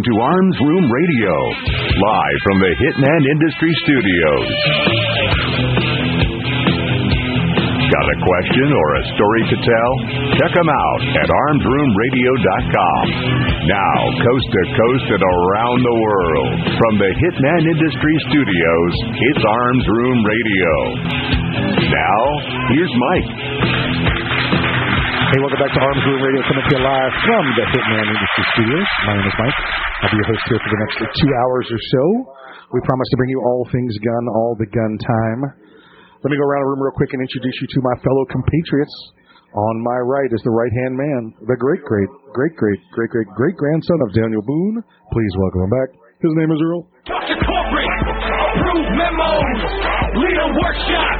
Listening to Arms Room Radio, live from the Hitman Industry Studios. Got a question or a story to tell? Check them out at armsroomradio.com. Now, coast to coast and around the world, from the Hitman Industry Studios, it's Arms Room Radio. Now, here's Mike. Hey, welcome back to Arms Room Radio, coming to you live from the Hitman Industry Studios. My name is Mike. I'll be your host here for the next two hours or so. We promise to bring you all things gun, all the gun time. Let me go around the room real quick and introduce you to my fellow compatriots. On my right is the right hand man, the great, great, great, great, great, great, great grandson of Daniel Boone. Please welcome him back. His name is Earl. Dr. Corporate, approve memos, lead a workshop,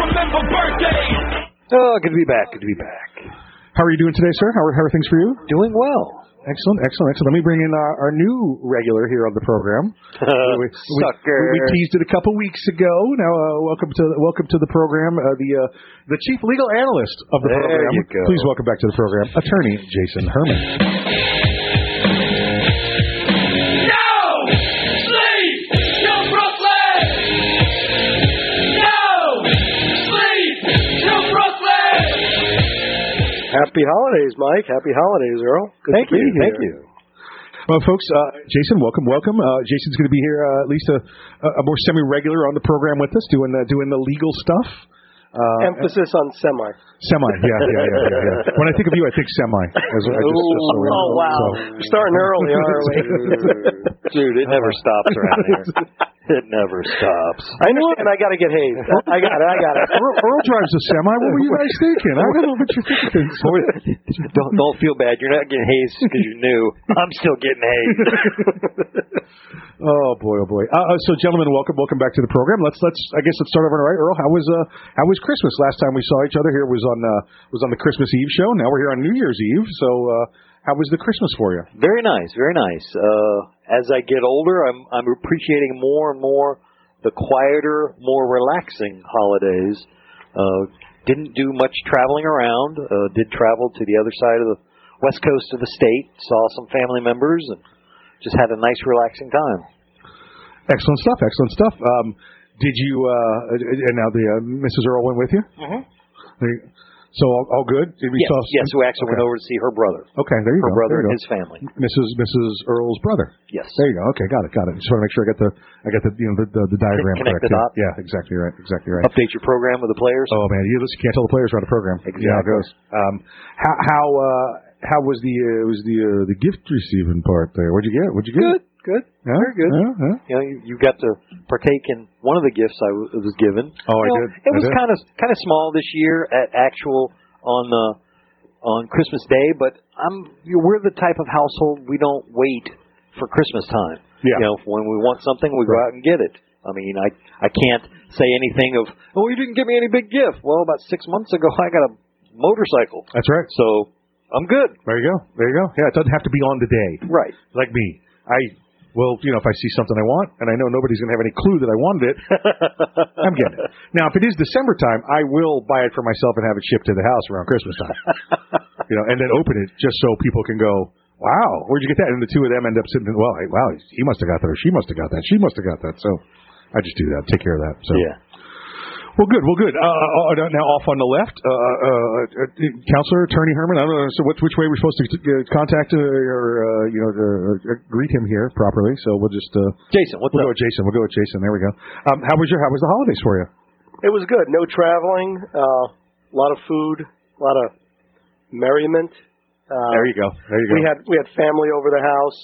remember birthdays. Oh, good to be back. Good to be back. How are you doing today, sir? How are, how are things for you? Doing well. Excellent, excellent, excellent. Let me bring in our, our new regular here on the program. we, we, Sucker. We, we teased it a couple weeks ago. Now, uh, welcome to welcome to the program, uh, the uh, the chief legal analyst of the There program. you go. Please welcome back to the program, attorney Jason Herman. Happy holidays, Mike. Happy holidays, Earl. Good Thank to be you, thank you. Well, folks, uh, Jason, welcome, welcome. Uh, Jason's going to be here uh, at least a, a more semi-regular on the program with us, doing the, doing the legal stuff. Uh, Emphasis on semi. Semi, yeah, yeah, yeah, yeah, yeah. When I think of you, I think semi. As, I just, just so we know. oh, wow. So, We're starting early, aren't we? Dude, it never stops around here. It never stops. I understand I got to get hazed. I got it. I got it. Earl, Earl drives a semi. What were you guys thinking? I don't know what you're thinking. don't don't feel bad. You're not getting hazed because you're new. I'm still getting hazed. Oh boy, oh boy. Uh, uh, so, gentlemen, welcome, welcome back to the program. Let's let's. I guess let's start over. All right, Earl. How was uh how was Christmas? Last time we saw each other here was on uh was on the Christmas Eve show. Now we're here on New Year's Eve. So, uh how was the Christmas for you? Very nice, very nice. Uh, as I get older, I'm I'm appreciating more and more the quieter, more relaxing holidays. Uh, didn't do much traveling around. Uh, did travel to the other side of the west coast of the state. Saw some family members and just had a nice, relaxing time. Excellent stuff. Excellent stuff. Um, did you? uh And now the uh, Mrs. Earl went with you. Mm-hmm. So all, all good. Did we Yes, saw? yes. We actually okay. went over to see her brother, Okay, there you her go. Her brother and his family. Mrs. Mrs. Earl's brother. Yes. There you go. Okay, got it, got it. Just want to make sure I got the I got the you know the the, the diagram Connect correct. the dots. Yeah, exactly right. Exactly right. Update your program with the players. Oh man, you listen, can't tell the players around the program. Exactly. Yeah, how it goes. Um, how how uh, how was the uh, was the uh, the gift receiving part there? What'd you get? What'd you get? Good, good, Yeah? very good. Yeah, yeah. You know, you, you got to partake in one of the gifts I w- was given. Oh, I know, did. It I was kind of kind of small this year at actual on the on Christmas Day, but I'm you know, we're the type of household we don't wait for Christmas time. Yeah. You know, when we want something, we go out and get it. I mean, I I can't say anything of oh you didn't give me any big gift. Well, about six months ago, I got a motorcycle, That's right. so I'm good. There you go. There you go. Yeah, it doesn't have to be on the day. Right. Like me, I well, you know, if I see something I want and I know nobody's going to have any clue that I wanted it, I'm getting it. Now, if it is December time, I will buy it for myself and have it shipped to the house around Christmas time. you know, and then open it just so people can go, "Wow, where'd you get that?" And the two of them end up sitting, well, wow, he must have got that, or she must have got that, she must have got that. So I just do that, take care of that. So Yeah. Well, good. Well, good. Uh, uh, now, off on the left, uh, uh, uh, counselor Attorney Herman. I don't know. So, which, which way we're supposed to uh, contact uh, or uh, you know uh, uh, greet him here properly? So we'll just uh, Jason, what's we'll up? go with Jason. We'll go with Jason. There we go. Um, how was your How was the holidays for you? It was good. No traveling. Uh, a lot of food. A lot of merriment. Uh, There you go. There you go. We had we had family over the house,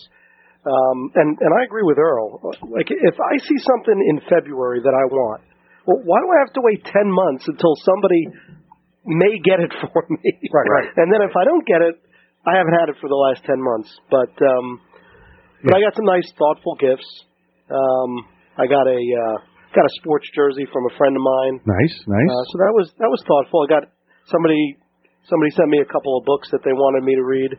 um, and and I agree with Earl. Like if I see something in February that I want, well, why do I have to wait ten months until somebody may get it for me? Right, right. And then if I don't get it, I haven't had it for the last ten months. But um, but I got some nice, thoughtful gifts. Um, I got a uh, got a sports jersey from a friend of mine. nice, nice. Uh, so that was that was thoughtful. I got somebody somebody sent me a couple of books that they wanted me to read.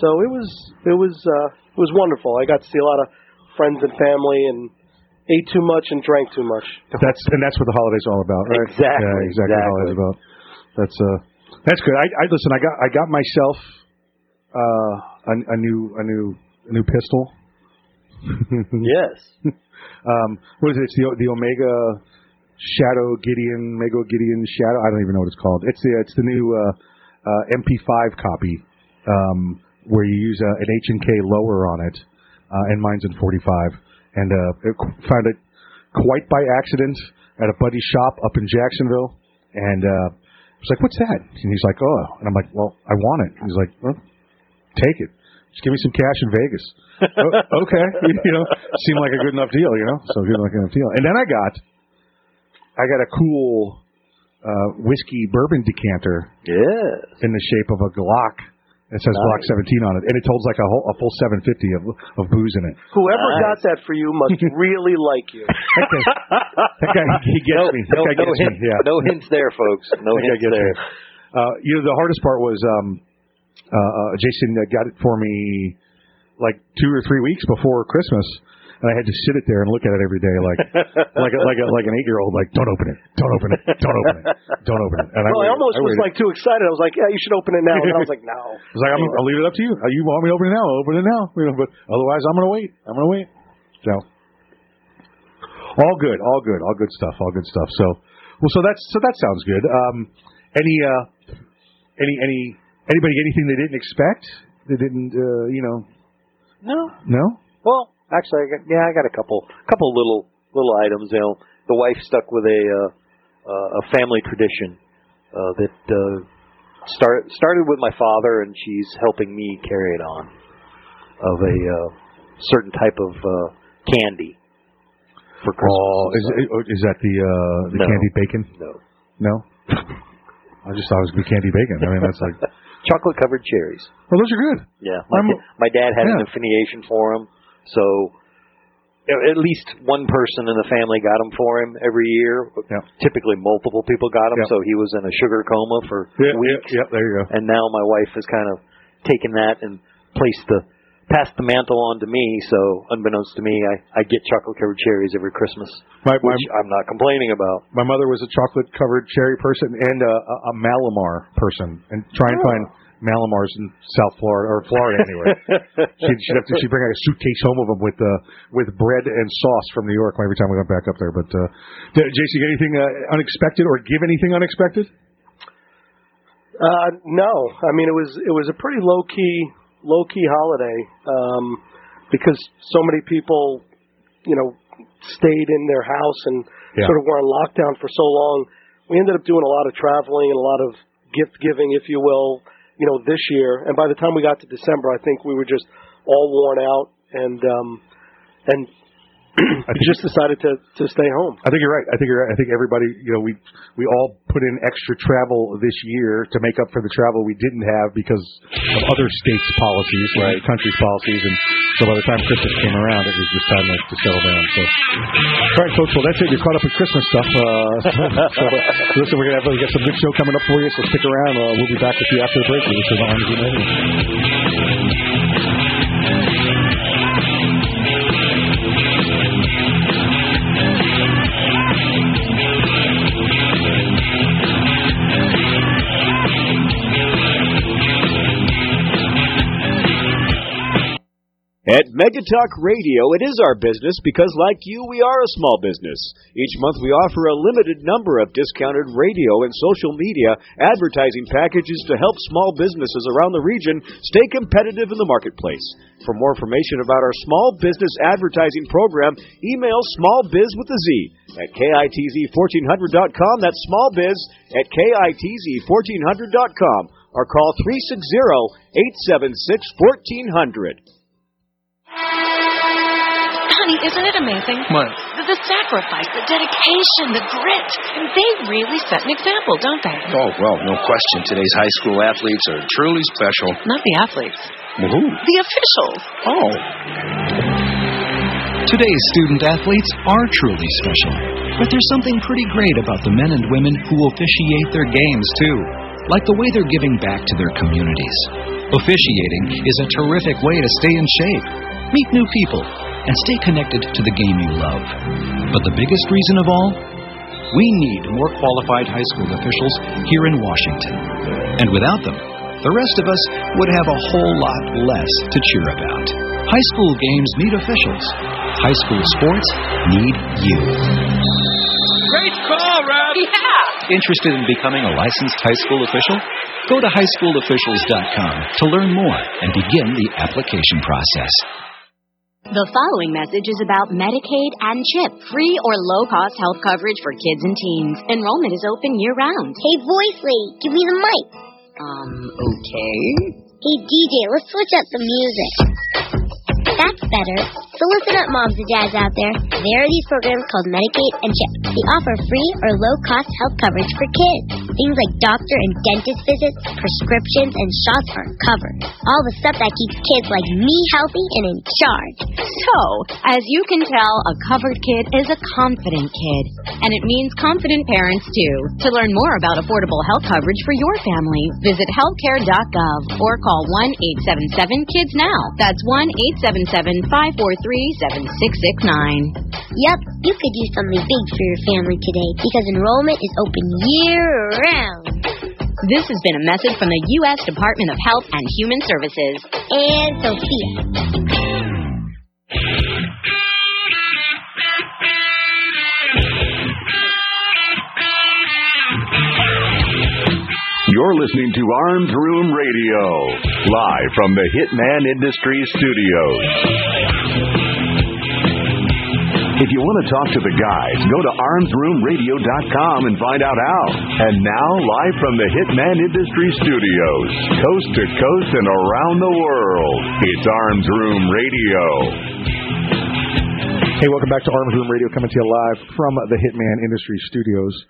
So it was it was uh, it was wonderful. I got to see a lot of friends and family and ate too much and drank too much. That's and that's what the holidays are all about, right? Exactly, Yeah, exactly. What the exactly. holidays about. That's uh, that's good. I, I listen. I got I got myself uh a, a new a new a new pistol. Yes. Um, what is it? It's the the Omega Shadow Gideon, Mego Gideon Shadow. I don't even know what it's called. It's the it's the new uh, uh, MP5 copy um, where you use uh, an H and K lower on it, uh, and mine's in 45. And uh, found it quite by accident at a buddy shop up in Jacksonville, and uh, I was like, "What's that?" And he's like, "Oh," and I'm like, "Well, I want it." He's like, well, "Take it." Just give me some cash in Vegas. oh, okay, you know, seemed like a good enough deal, you know. So good like enough deal. And then I got, I got a cool uh, whiskey bourbon decanter Yes. in the shape of a Glock. It says Glock 17 on it, and it holds like a whole, a full 750 of of booze in it. Whoever Nice. got that for you must really like you. That guy, that guy he gets no, me. That no, guy no, gets hint, me. Yeah. no hints there, folks. No That guy hints gets there. Uh, you know, the hardest part was um, uh, uh, Jason uh, got it for me like two or three weeks before Christmas, and I had to sit it there and look at it every day, like like a, like a, like an eight year old, like don't open it, don't open it, don't open it, don't open it. And Well, I waited- almost was like too excited. I was like, "Yeah, you should open it now." And I was like, "No." I was like, I'm, I'll leave it up to you. Uh, You want me to open it now? I'll open it now. You know, but otherwise, I'm gonna wait. I'm gonna wait. So, all good, all good, all good stuff, all good stuff. So, well, so that's so that sounds good. Um, any uh, any any anybody anything they didn't expect? They didn't, uh, you know, No. no. Well, actually, I got, yeah, I got a couple, couple little, little items. You know, the wife stuck with a, uh, uh, a family tradition uh, that uh, start, started with my father, and she's helping me carry it on. Of a uh, certain type of uh, candy for Christmas. Oh, is is that the uh, the No. candied bacon? no No. I just thought it was good candy bacon. I mean, that's like, chocolate covered cherries? well, those are good. Yeah, my, da- my dad had an yeah. affiliation for him, so at least one person in the family got them for him every year. Yeah. Typically, multiple people got them, Yeah. so he was in a sugar coma for Yeah, weeks. yeah, there you go. And now my wife has kind of taken that and placed the passed the mantle on to me. So unbeknownst to me, I I get chocolate covered cherries every Christmas, My, my, which I'm not complaining about. my mother was a chocolate covered cherry person and a, a, a Mallomar person, and try and oh. find Mallomars in South Florida or Florida anyway. she'd, she'd have to she'd bring a suitcase home of them with uh, with bread and sauce from New York every time we went back up there. But uh, did, get anything uh, unexpected or give anything unexpected? Uh, no, I mean it was it was a pretty low key low key holiday um, because so many people, you know, stayed in their house and Yeah. sort of were on lockdown for so long. We ended up doing a lot of traveling and a lot of gift giving, if you will, you know, this year. And by the time we got to December, I think we were just all worn out and um, and we just decided to to stay home. I think you're right. I think you're right. I think everybody, you know, we we all put in extra travel this year to make up for the travel we didn't have because of other states' policies, right? Countries' policies, and so by the time Christmas came around, it was just time to, to settle down. So, all right, folks. Well, that's it. You're caught up with Christmas stuff. Uh, so, listen, we're gonna have we got some good show coming up for you. So stick around. Uh, we'll be back with you after the break. This is Arms At Megatalk Radio, it is our business because, like you, we are a small business. Each month we offer a limited number of discounted radio and social media advertising packages to help small businesses around the region stay competitive in the marketplace. For more information about our small business advertising program, email smallbiz with a Z at kitz1400.com. That's smallbiz at kitz1400.com or call 360 876 1400. Honey, isn't it amazing? What? The, the sacrifice, the dedication, the grit. They really set an example, don't they? Oh, well, no question. Today's high school athletes are truly special. Not the athletes, Well, who? the officials. Oh. Today's student athletes are truly special. But there's something pretty great about the men and women who officiate their games, too. Like the way they're giving back to their communities. Officiating is a terrific way to stay in shape, meet new people, and stay connected to the game you love. But the biggest reason of all? We need more qualified high school officials here in Washington. And without them, the rest of us would have a whole lot less to cheer about. High school games need officials. High school sports need you. Great call, Rob. Yeah. Interested in becoming a licensed high school official? Go to highschoolofficials.com to learn more and begin the application process. The following message is about Medicaid and CHIP, free or low cost health coverage for kids and teens. Enrollment is open year round. Hey, voice lady, give me the mic. Um, okay. Hey, DJ, let's switch up the music. That's better. So listen up, moms and dads out there. There are these programs called Medicaid and CHIP. They offer free or low-cost health coverage for kids. Things like doctor and dentist visits, prescriptions, and shots are covered. All the stuff that keeps kids like me healthy and in charge. So, as you can tell, a covered kid is a confident kid. And it means confident parents, too. To learn more about affordable health coverage for your family, visit healthcare.gov or call 1 877 KIDS NOW. That's 1 877 543 7669. Yep, you could do something big for your family today because enrollment is open year round. This has been a message from the U.S. Department of Health and Human Services. And Sophia. You're listening to Arms Room Radio, live from the Hitman Industries studios. If you want to talk to the guys, go to armsroomradio.com and find out how. And now, live from the Hitman Industries studios, coast to coast and around the world, it's Arms Room Radio. Hey, welcome back to Arms Room Radio, coming to you live from the Hitman Industries Studios.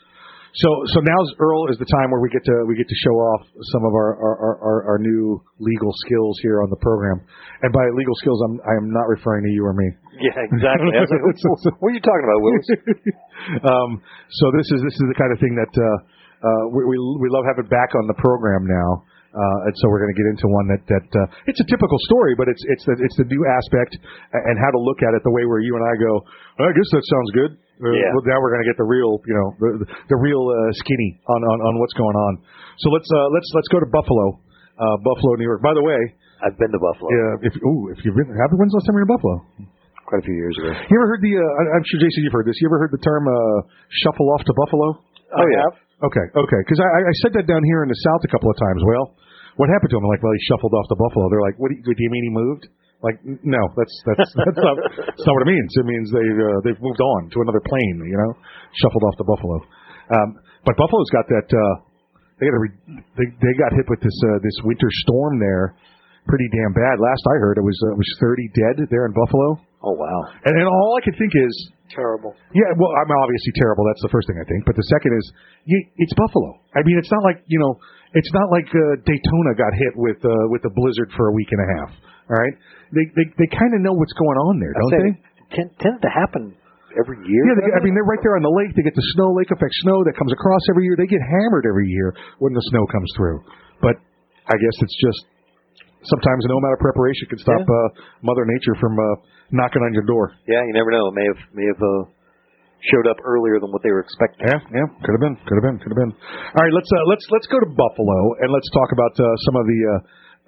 So, so now's Earl is the time where we get to we get to show off some of our our, our, our, new legal skills here on the program. And by legal skills, I'm I am not referring to you or me. Yeah, exactly. Like, what, what are you talking about, Willis? um, so this is this is the kind of thing that uh, uh, we, we we love having back on the program now. Uh, and so we're going to get into one that that uh, it's a typical story, but it's it's the it's the new aspect and how to look at it the way where you and I go. I guess that sounds good. Uh, Yeah. Well, now we're going to get the real, you know, the the real uh, skinny on, on on what's going on. So let's uh, let's let's go to Buffalo, uh, Buffalo, New York. By the way, I've been to Buffalo. yeah. If ooh, if you've been, have when's the last time you were in Buffalo? Quite a few years ago. You ever heard the? Uh, I- I'm sure Jason, you've heard this. You ever heard the term uh, "shuffle off to Buffalo"? Oh, yeah. Okay, okay. Because I, I said that down here in the South a couple of times. Well, what happened to him? I'm like, well, he shuffled off to Buffalo. They're like, what do you, do you mean he moved? Like, no, that's that's that's not, that's not what it means. It means they uh, they've moved on to another plane. You know, shuffled off to Buffalo. Um, but Buffalo's got that. Uh, they got a, re- they they got hit with this uh, this winter storm there, pretty damn bad. Last I heard, it was uh, it was 30 dead there in Buffalo. Oh wow. And, and all I could think is, Terrible. yeah, well, I'm obviously terrible. That's the first thing I think. But the second is, you, it's Buffalo. I mean, it's not like you know, it's not like uh, Daytona got hit with uh, with a blizzard for a week and a half. All right, they they they kind of know what's going on there, don't they? Tend, tends to happen every year. Yeah, they, I mean, they're right there on the lake. They get the snow, lake effect snow that comes across every year. They get hammered every year when the snow comes through. But I guess it's just sometimes no amount of preparation can stop uh, Mother Nature from uh, knocking on your door. Yeah, you never know. It may have may have uh, showed up earlier than what they were expecting. Yeah, yeah, could have been, could have been, could have been. All right, let's uh, let's let's go to Buffalo and let's talk about uh, some of the uh,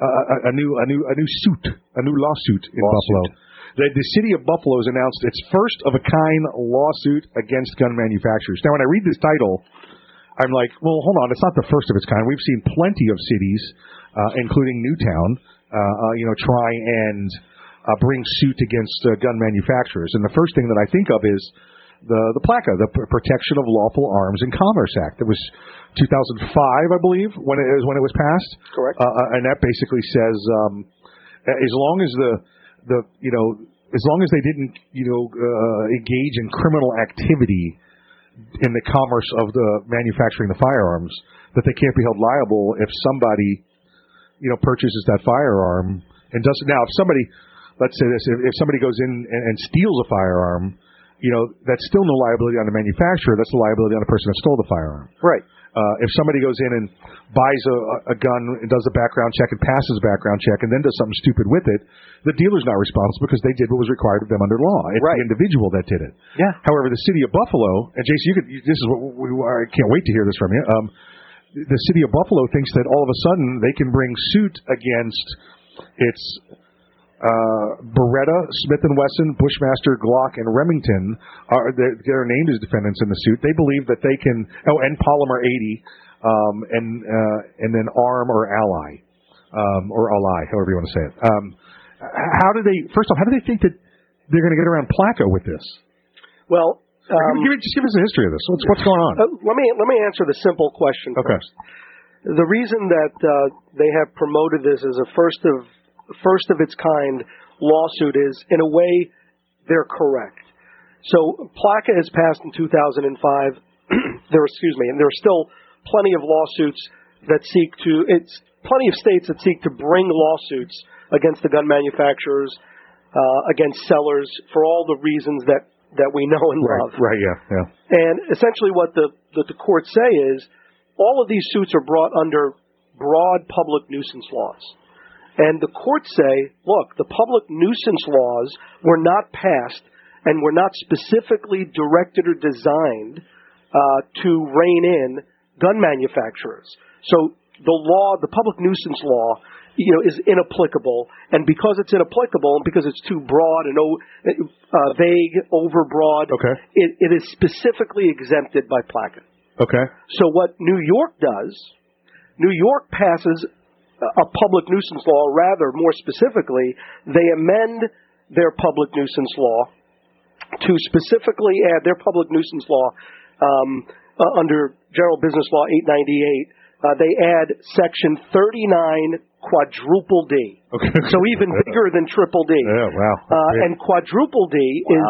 uh, a, a new a new a new suit, a new lawsuit in Lawsuit. Buffalo. that the city of Buffalo has announced its first of a kind lawsuit against gun manufacturers. Now, when I read this title, I'm like, well, hold on, it's not the first of its kind. We've seen plenty of cities, uh, including Newtown, uh, uh, you know, try and uh, bring suit against uh, gun manufacturers. And the first thing that I think of is the the PLCAA, the P- Protection of Lawful Arms and Commerce Act. It was 2005, I believe, when it is when it was passed. Correct. Uh, uh, and that basically says, um, as long as the the you know as long as they didn't you know uh, engage in criminal activity in the commerce of the manufacturing the firearms, that they can't be held liable if somebody you know purchases that firearm and doesn't. Now, if somebody let's say this, if, if somebody goes in and, and steals a firearm, you know, that's still no liability on the manufacturer. That's the liability on the person that stole the firearm. Right. Uh, if somebody goes in and buys a, a gun and does a background check and passes a background check and then does something stupid with it, the dealer's not responsible because they did what was required of them under law. It's the individual that did it. Yeah. However, the city of Buffalo, and Jason, you could, you, this is what we, I can't wait to hear this from you. Um, the city of Buffalo thinks that all of a sudden they can bring suit against its uh, Beretta, Smith and Wesson, Bushmaster, Glock, and Remington are they're, they're named as defendants in the suit. They believe that they can. Oh, and Polymer 80, um, and uh, and then Arm or Ally, um, or Ally, however you want to say it. Um, how do they? First off, how do they think that they're going to get around PLCAA with this? Well, um, give, me- just give us a history of this. What's what's going on? Uh, let me let me answer the simple question Okay. first. The reason that uh, they have promoted this as a first of first of its kind lawsuit is, in a way, they're correct. So PLCAA has passed in 2005. there, excuse me, and there are still plenty of lawsuits that seek to. It's plenty of states that seek to bring lawsuits against the gun manufacturers, uh, against sellers, for all the reasons that that we know and love. Right. Yeah. Yeah. And essentially, what the what the courts say is, all of these suits are brought under broad public nuisance laws. And the courts say, look, the public nuisance laws were not passed and were not specifically directed or designed uh, to rein in gun manufacturers. So the law, the public nuisance law, you know, is inapplicable, and because it's inapplicable, and because it's too broad and o- uh, vague, overbroad, Okay. it, it is specifically exempted by PLCAA. Okay. So what New York does, New York passes a public nuisance law, rather, more specifically, they amend their public nuisance law to specifically add their public nuisance law um, uh, under General Business Law 898. Uh, they add Section 39 quadruple D. Okay. So even bigger than triple D. Yeah. Wow. Uh, and quadruple D Wow. is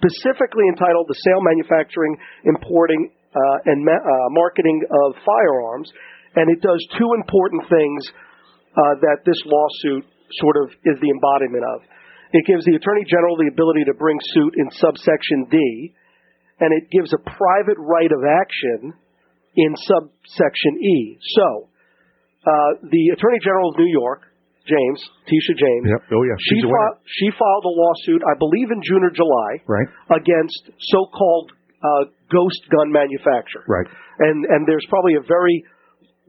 specifically entitled the sale, manufacturing, importing, uh, and ma- uh, marketing of firearms, and it does two important things that this lawsuit sort of is the embodiment of. It gives the Attorney General the ability to bring suit in subsection D, and it gives a private right of action in subsection E. So, uh, the Attorney General of New York, James, Tisha James, Yep. Oh yeah. she, fi- she filed a lawsuit, I believe in June or July, Right. against so-called uh, ghost gun manufacturer. Right. And and there's probably a very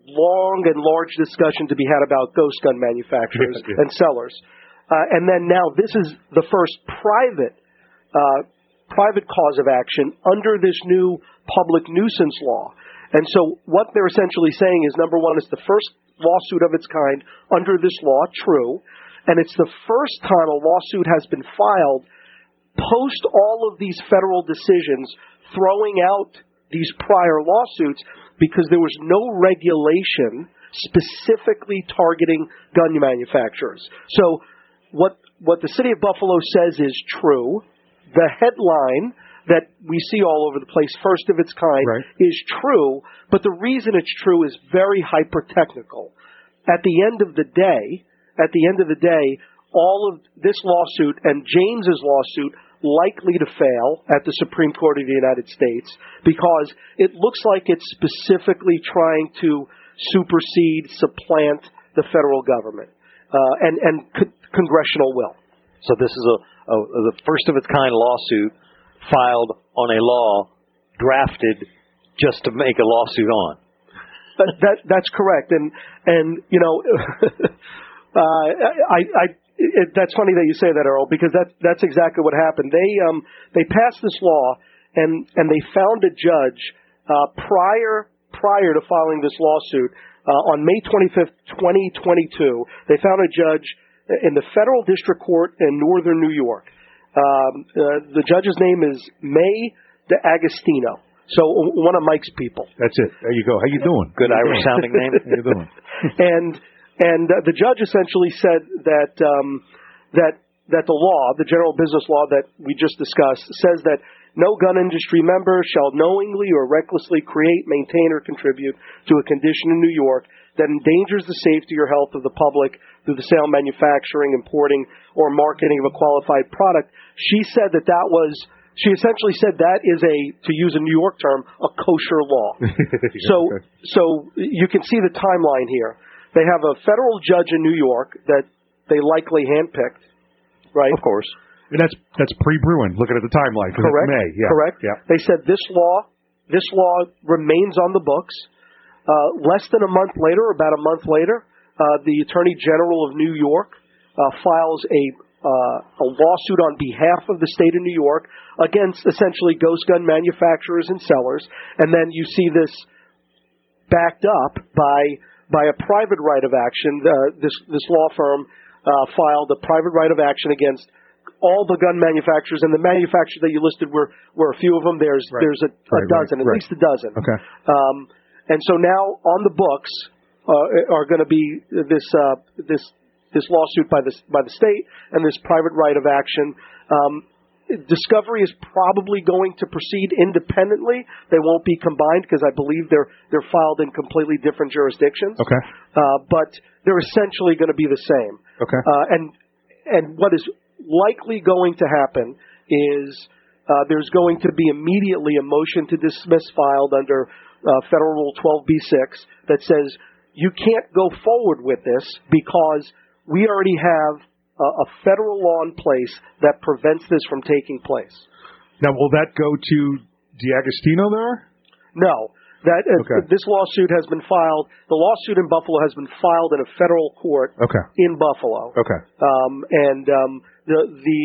long and large discussion to be had about ghost gun manufacturers Yeah, and sellers. Uh, and then now this is the first private uh, private cause of action under this new public nuisance law. And so what they're essentially saying is number one, it's the first lawsuit of its kind under this law, true, and it's the first time a lawsuit has been filed post all of these federal decisions throwing out these prior lawsuits because there was no regulation specifically targeting gun manufacturers. So what what the city of Buffalo says is true. The headline that we see all over the place, first of its kind, is true, but the reason it's true is very hyper technical. At the end of the day, at the end of the day, all of this lawsuit and James's lawsuit likely to fail at the Supreme Court of the United States because it looks like it's specifically trying to supersede, supplant the federal government uh, and and co- congressional will. So this is a, a the first of its kind lawsuit filed on a law drafted just to make a lawsuit on. That, that that's correct, and and you know, uh, I, I it, that's funny that you say that, Earl, because that's that's exactly what happened. They um they passed this law and and they found a judge uh, prior prior to filing this lawsuit uh, on May 25th, 2022. They found a judge in the federal district court in northern New York. Um, uh, the judge's name is May de Agostino. So one of Mike's people. That's it. There you go. How you doing? Good Irish sounding name. How you doing? and and uh, the judge essentially said that um, that that the law, the general business law that we just discussed, says that no gun industry member shall knowingly or recklessly create, maintain, or contribute to a condition in New York that endangers the safety or health of the public through the sale, manufacturing, importing, or marketing of a qualified product. She said that that was she essentially said that is a, to use a New York term, a kosher law. so, so you can see the timeline here. They have a federal judge in New York that they likely handpicked, right? Of course. And that's that's pre-Bruen. Looking at the timeline, Correct. May. Yeah. Correct. Yeah. They said this law, this law remains on the books. Uh, less than a month later, about a month later, uh, the Attorney General of New York uh, files a uh, a lawsuit on behalf of the state of New York against essentially ghost gun manufacturers and sellers, and then you see this backed up by by a private right of action. Uh, this this law firm uh, filed a private right of action against all the gun manufacturers, and the manufacturers that you listed were were a few of them. There's Right. there's a, a Right, right, dozen, at right. least a dozen. Okay. Um, and so now on the books uh, are going to be this uh, this this lawsuit by the by the state and this private right of action. Um, discovery is probably going to proceed independently. They won't be combined because I believe they're they're filed in completely different jurisdictions. Okay. Uh, but they're essentially going to be the same. Okay. Uh, and and what is likely going to happen is uh, there's going to be immediately a motion to dismiss filed under uh, Federal Rule 12b6 that says you can't go forward with this because we already have a, a federal law in place that prevents this from taking place. Now, will that go to D'Agostino there? No. That uh, Okay. this lawsuit has been filed. The lawsuit in Buffalo has been filed in a federal court Okay. in Buffalo. Okay. Um, and um, the the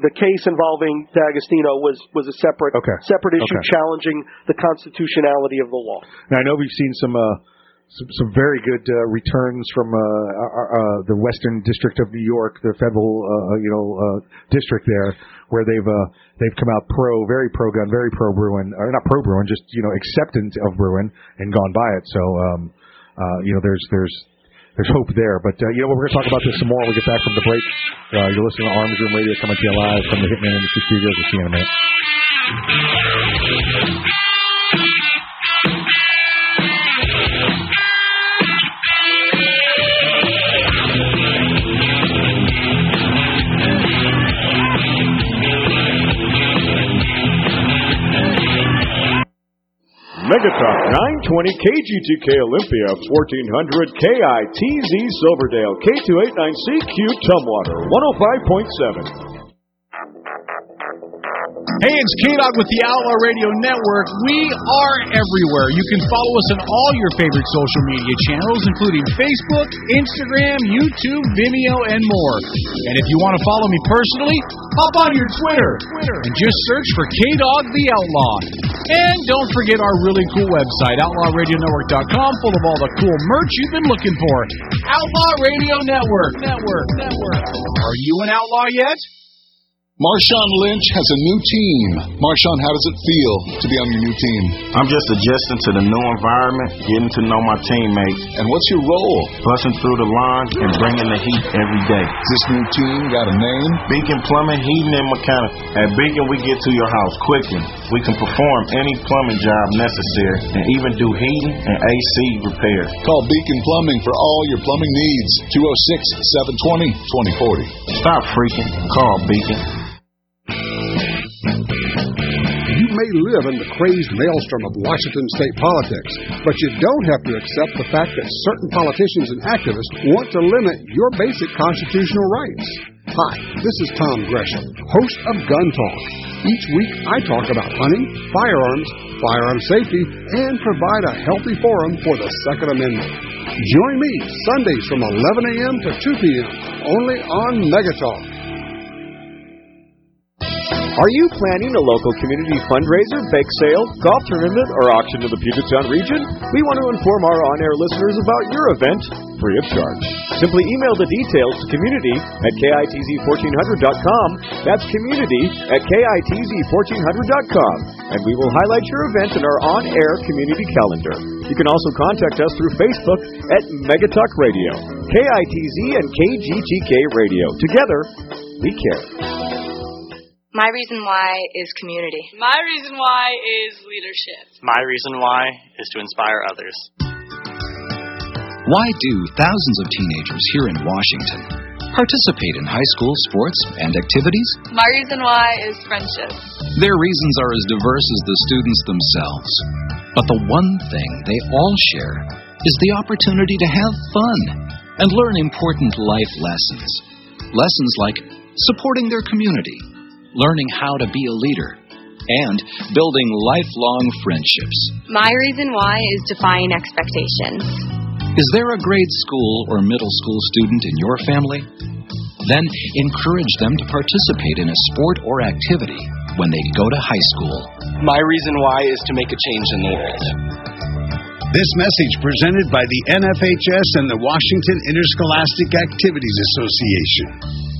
the case involving D'Agostino was was a separate Okay. separate issue Okay. challenging the constitutionality of the law. Now I know we've seen some uh, some, some very good uh, returns from uh, our, uh, the Western District of New York, the federal uh, you know uh, district there, where they've uh, they've come out pro, very pro gun, very pro Bruen, or not pro Bruen, just you know acceptance of Bruen and gone by it. So um, uh, you know there's there's there's hope there. But uh, you know we're going to talk about this some more when we get back from the break. Uh, you're listening to Arms Room Radio coming to you live from the Hitman Industry Studios. We'll see you in a minute. Megatalk 920 KGTK Olympia 1400 KITZ Silverdale K289CQ Tumwater 105.7. Hey, it's K-Dog with the Outlaw Radio Network. We are everywhere. You can follow us on all your favorite social media channels, including Facebook, Instagram, YouTube, Vimeo, and more. And if you want to follow me personally, hop on your Twitter and just search for K-Dog the Outlaw. And don't forget our really cool website, outlawradionetwork.com, full of all the cool merch you've been looking for. Outlaw Radio Network. Network. Network. Are you an outlaw yet? Marshawn Lynch has a new team. Marshawn, how does it feel to be on your new team? I'm just adjusting to the new environment, getting to know my teammates. And what's your role? Busting through the lines and bringing the heat every day. This new team got a name? Beacon Plumbing, Heating, and Mechanical. At Beacon, we get to your house quickly. We can perform any plumbing job necessary and even do heating and AC repairs. Call Beacon Plumbing for all your plumbing needs. 206 720 2040. Stop freaking. Call Beacon. May live in the crazed maelstrom of Washington state politics, but you don't have to accept the fact that certain politicians and activists want to limit your basic constitutional rights. Hi, this is Tom Gresham, host of Gun Talk. Each week I talk about hunting, firearms, firearm safety, and provide a healthy forum for the Second Amendment. Join me Sundays from 11 a.m. to 2 p.m. only on Megatalk. Are you planning a local community fundraiser, bake sale, golf tournament, or auction in the Puget Sound region? We want to inform our on-air listeners about your event free of charge. Simply email the details to community at kitz1400.com. That's community at kitz1400.com, and we will highlight your event in our on-air community calendar. You can also contact us through Facebook at Megatalk Radio, KITZ and KGTK Radio. Together, we care. My reason why is community. My reason why is leadership. My reason why is to inspire others. Why do thousands of teenagers here in Washington participate in high school sports and activities? My reason why is friendship. Their reasons are as diverse as the students themselves. But the one thing they all share is the opportunity to have fun and learn important life lessons. Lessons like supporting their community learning how to be a leader, and building lifelong friendships. My reason why is defying expectations. Is there a grade school or middle school student in your family? Then encourage them to participate in a sport or activity when they go to high school. My reason why is to make a change in the world. This message presented by the NFHS and the Washington Interscholastic Activities Association.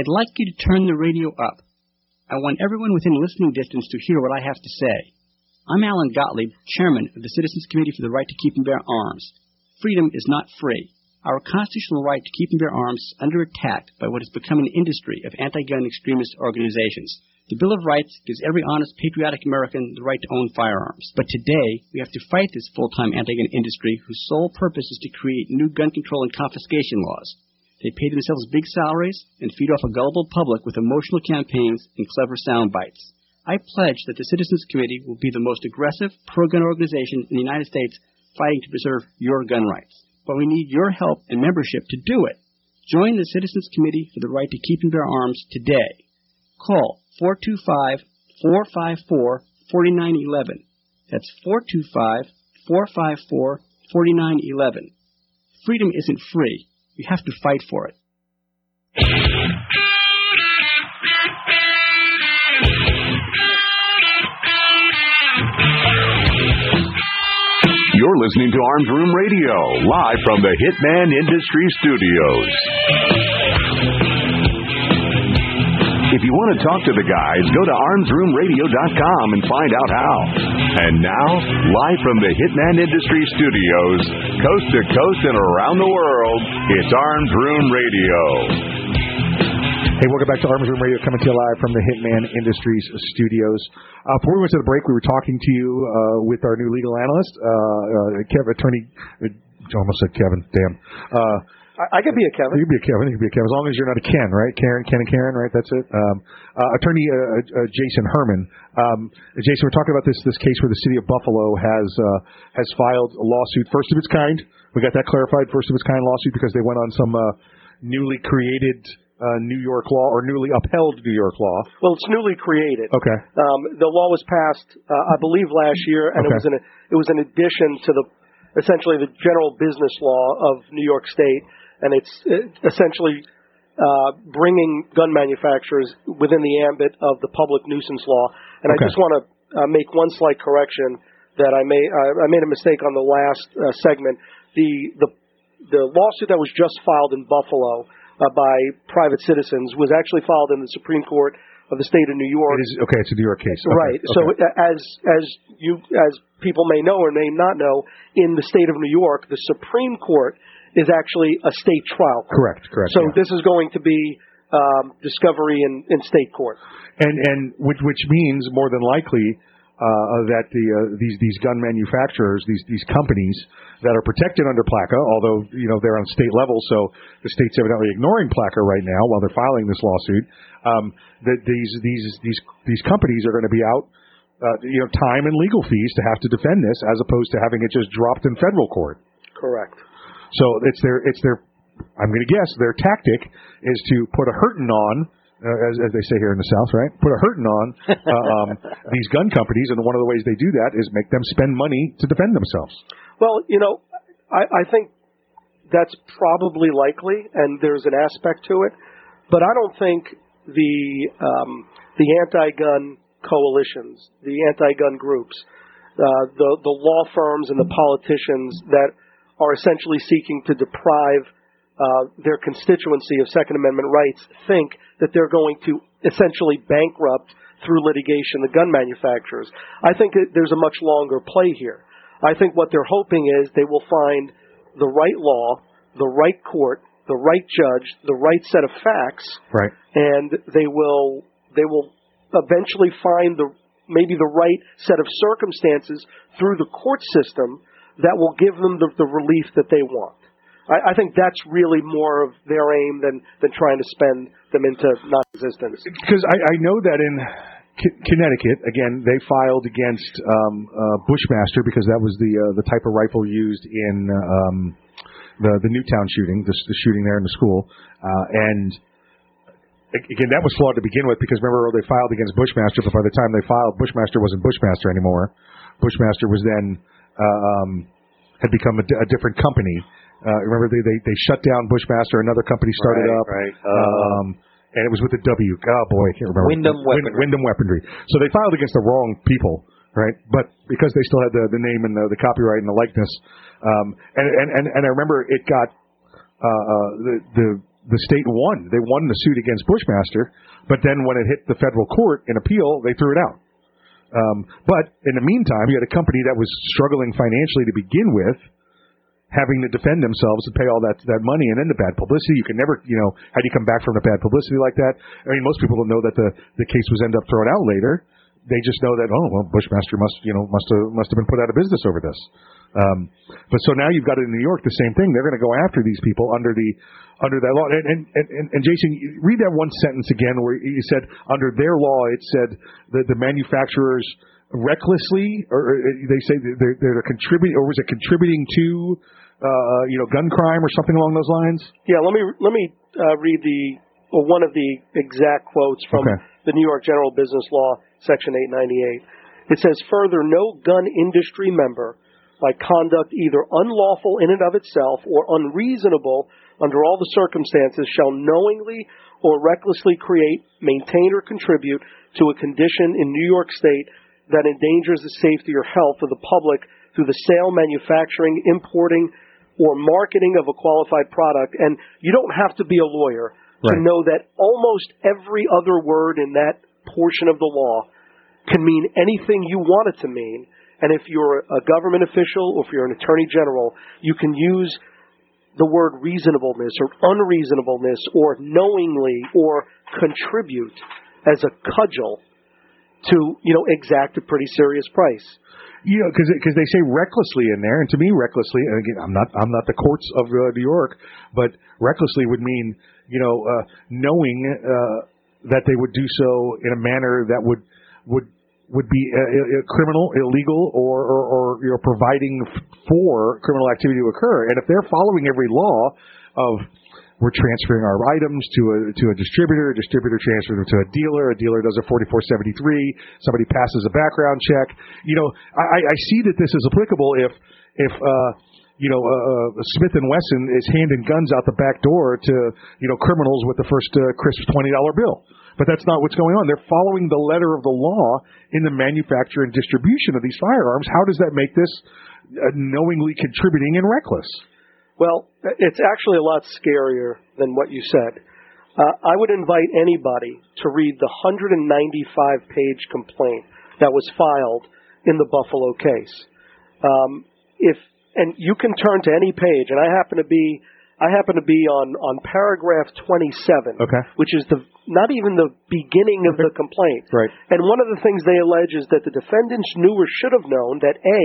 I'd like you to turn the radio up. I want everyone within listening distance to hear what I have to say. I'm Alan Gottlieb, chairman of the Citizens Committee for the Right to Keep and Bear Arms. Freedom is not free. Our constitutional right to keep and bear arms is under attack by what has become an industry of anti-gun extremist organizations. The Bill of Rights gives every honest, patriotic American the right to own firearms. But today, we have to fight this full-time anti-gun industry whose sole purpose is to create new gun control and confiscation laws. They pay themselves big salaries and feed off a gullible public with emotional campaigns and clever sound bites. I pledge that the Citizens Committee will be the most aggressive pro-gun organization in the United States fighting to preserve your gun rights. But we need your help and membership to do it. Join the Citizens Committee for the Right to Keep and Bear Arms today. Call 425-454-4911. That's 425-454-4911. Freedom isn't free. You have to fight for it. You're listening to Arms Room Radio, live from the Hitman Industry Studios. If you want to talk to the guys, go to armsroomradio.com and find out how. And now, live from the Hitman Industry Studios, coast to coast and around the world, it's Arms Room Radio. Hey, welcome back to Arms Room Radio, coming to you live from the Hitman Industries studios. Uh, before we went to the break, we were talking to you uh, with our new legal analyst, uh, uh Kevin, attorney. Uh, almost said Kevin. Damn. Uh, I, I could be a Kevin. You could be a Kevin. You could be a Kevin as long as you're not a Ken, right? Karen, Ken, and Karen, right? That's it. Um, uh, attorney uh, uh, Jason Herman. Um, Jason, we're talking about this this case where the city of Buffalo has uh, has filed a lawsuit, first of its kind. We got that clarified, first of its kind lawsuit because they went on some uh, newly created uh, New York law or newly upheld New York law. Well, it's newly created. Okay. Um, the law was passed, uh, I believe, last year, and Okay. it was an it was an addition to the essentially the general business law of New York State, and it's uh, essentially uh, bringing gun manufacturers within the ambit of the public nuisance law. And I just want to uh, make one slight correction that I made. Uh, I made a mistake on the last uh, segment. The the the lawsuit that was just filed in Buffalo uh, by private citizens was actually filed in the Supreme Court of the state of New York. It is okay. It's a New York case. Okay, Right. So okay. uh, as as you as people may know or may not know, in the state of New York, the Supreme Court is actually a state trial. court. Correct, correct, So yeah. this is going to be um, discovery in, in state court. and and which which means more than likely uh, that the uh, these these gun manufacturers, these these companies that are protected under PLCAA, although you know they're on state level, so the state's evidently ignoring PLCAA right now while they're filing this lawsuit. Um, that these these these these companies are going to be out. Uh, you know, time and legal fees to have to defend this, as opposed to having it just dropped in federal court. Correct. So it's their it's their I'm going to guess their tactic is to put a hurting on uh, as, as they say here in the South, right? Put a hurting on uh, um, these gun companies, and one of the ways they do that is make them spend money to defend themselves. Well, you know, I, I think that's probably likely, and there's an aspect to it, but I don't think the um, the anti-gun coalitions, the anti-gun groups, uh, the the law firms and the politicians that are essentially seeking to deprive uh, their constituency of Second Amendment rights think that they're going to essentially bankrupt through litigation the gun manufacturers. I think that there's a much longer play here. I think what they're hoping is they will find the right law, the right court, the right judge, the right set of facts, Right. and they will they will eventually find the maybe the right set of circumstances through the court system that will give them the, the relief that they want. I, I think that's really more of their aim than than trying to spend them into non-existence. Because I, I know that in Connecticut, again, they filed against um, uh, Bushmaster because that was the uh, the type of rifle used in um, the the Newtown shooting, the, the shooting there in the school, uh, and again, that was flawed to begin with because remember they filed against Bushmaster, but by the time they filed, Bushmaster wasn't Bushmaster anymore. Bushmaster was then um, had become a, a different company. Uh, remember they, they they shut down Bushmaster, another company started Right, up, right. um, and it was with the W. Oh boy, I can't remember. Windham Weaponry. Windham Weaponry. So they filed against the wrong people, right? But because they still had the, the name and the, the copyright and the likeness, um, and, and and and I remember it got uh, uh, the the the state won. They won the suit against Bushmaster, but then when it hit the federal court in appeal, they threw it out. Um, but in the meantime, you had a company that was struggling financially to begin with, having to defend themselves and pay all that that money, and then the bad publicity. You can never, you know, how do you come back from a bad publicity like that? I mean, most people don't know that the the case was end up thrown out later. They just know that oh well, Bushmaster must you know must have must have been put out of business over this. Um, but so now you've got it in New York, the same thing. They're going to go after these people under the under that law. And and, and, and Jason, read that one sentence again where you said under their law, it said that the manufacturers recklessly, or or they say they're, they're contributing, or was it contributing to, uh, you know, gun crime or something along those lines? Yeah, let me let me uh, read the well, one of the exact quotes from Okay. The New York General Business Law, Section 898. It says, "Further, no gun industry member, by conduct either unlawful in and of itself or unreasonable under all the circumstances, shall knowingly or recklessly create, maintain, or contribute to a condition in New York State that endangers the safety or health of the public through the sale, manufacturing, importing, or marketing of a qualified product. And you don't have to be a lawyer to know that almost every other word in that portion of the law can mean anything you want it to mean. And if you're a government official or if you're an attorney general, you can use the word reasonableness or unreasonableness or knowingly or contribute as a cudgel to, you know, exact a pretty serious price. You know, because because they say recklessly in there, and to me, recklessly. And again, I'm not I'm not the courts of uh, New York, but recklessly would mean you know uh, knowing uh, that they would do so in a manner that would would would be uh, criminal, illegal, or, or, or you know providing for criminal activity to occur. And if they're following every law of we're transferring our items to a to a distributor, a distributor transfers them to a dealer, a dealer does a 4473, somebody passes a background check. You know, I, I see that this is applicable if if uh, you know uh, uh, Smith and Wesson is handing guns out the back door to you know criminals with the first uh, crisp twenty dollar bill. But that's not what's going on. They're following the letter of the law in the manufacture and distribution of these firearms. How does that make this uh, knowingly contributing and reckless? Well, it's actually a lot scarier than what you said. Uh, I would invite anybody to read the 195 page complaint that was filed in the Buffalo case. Um, if and you can turn to any page, and I happen to be I happen to be on on paragraph 27, Okay. which is the not even the beginning of the complaint. Right. And one of the things they allege is that the defendants knew or should have known that A,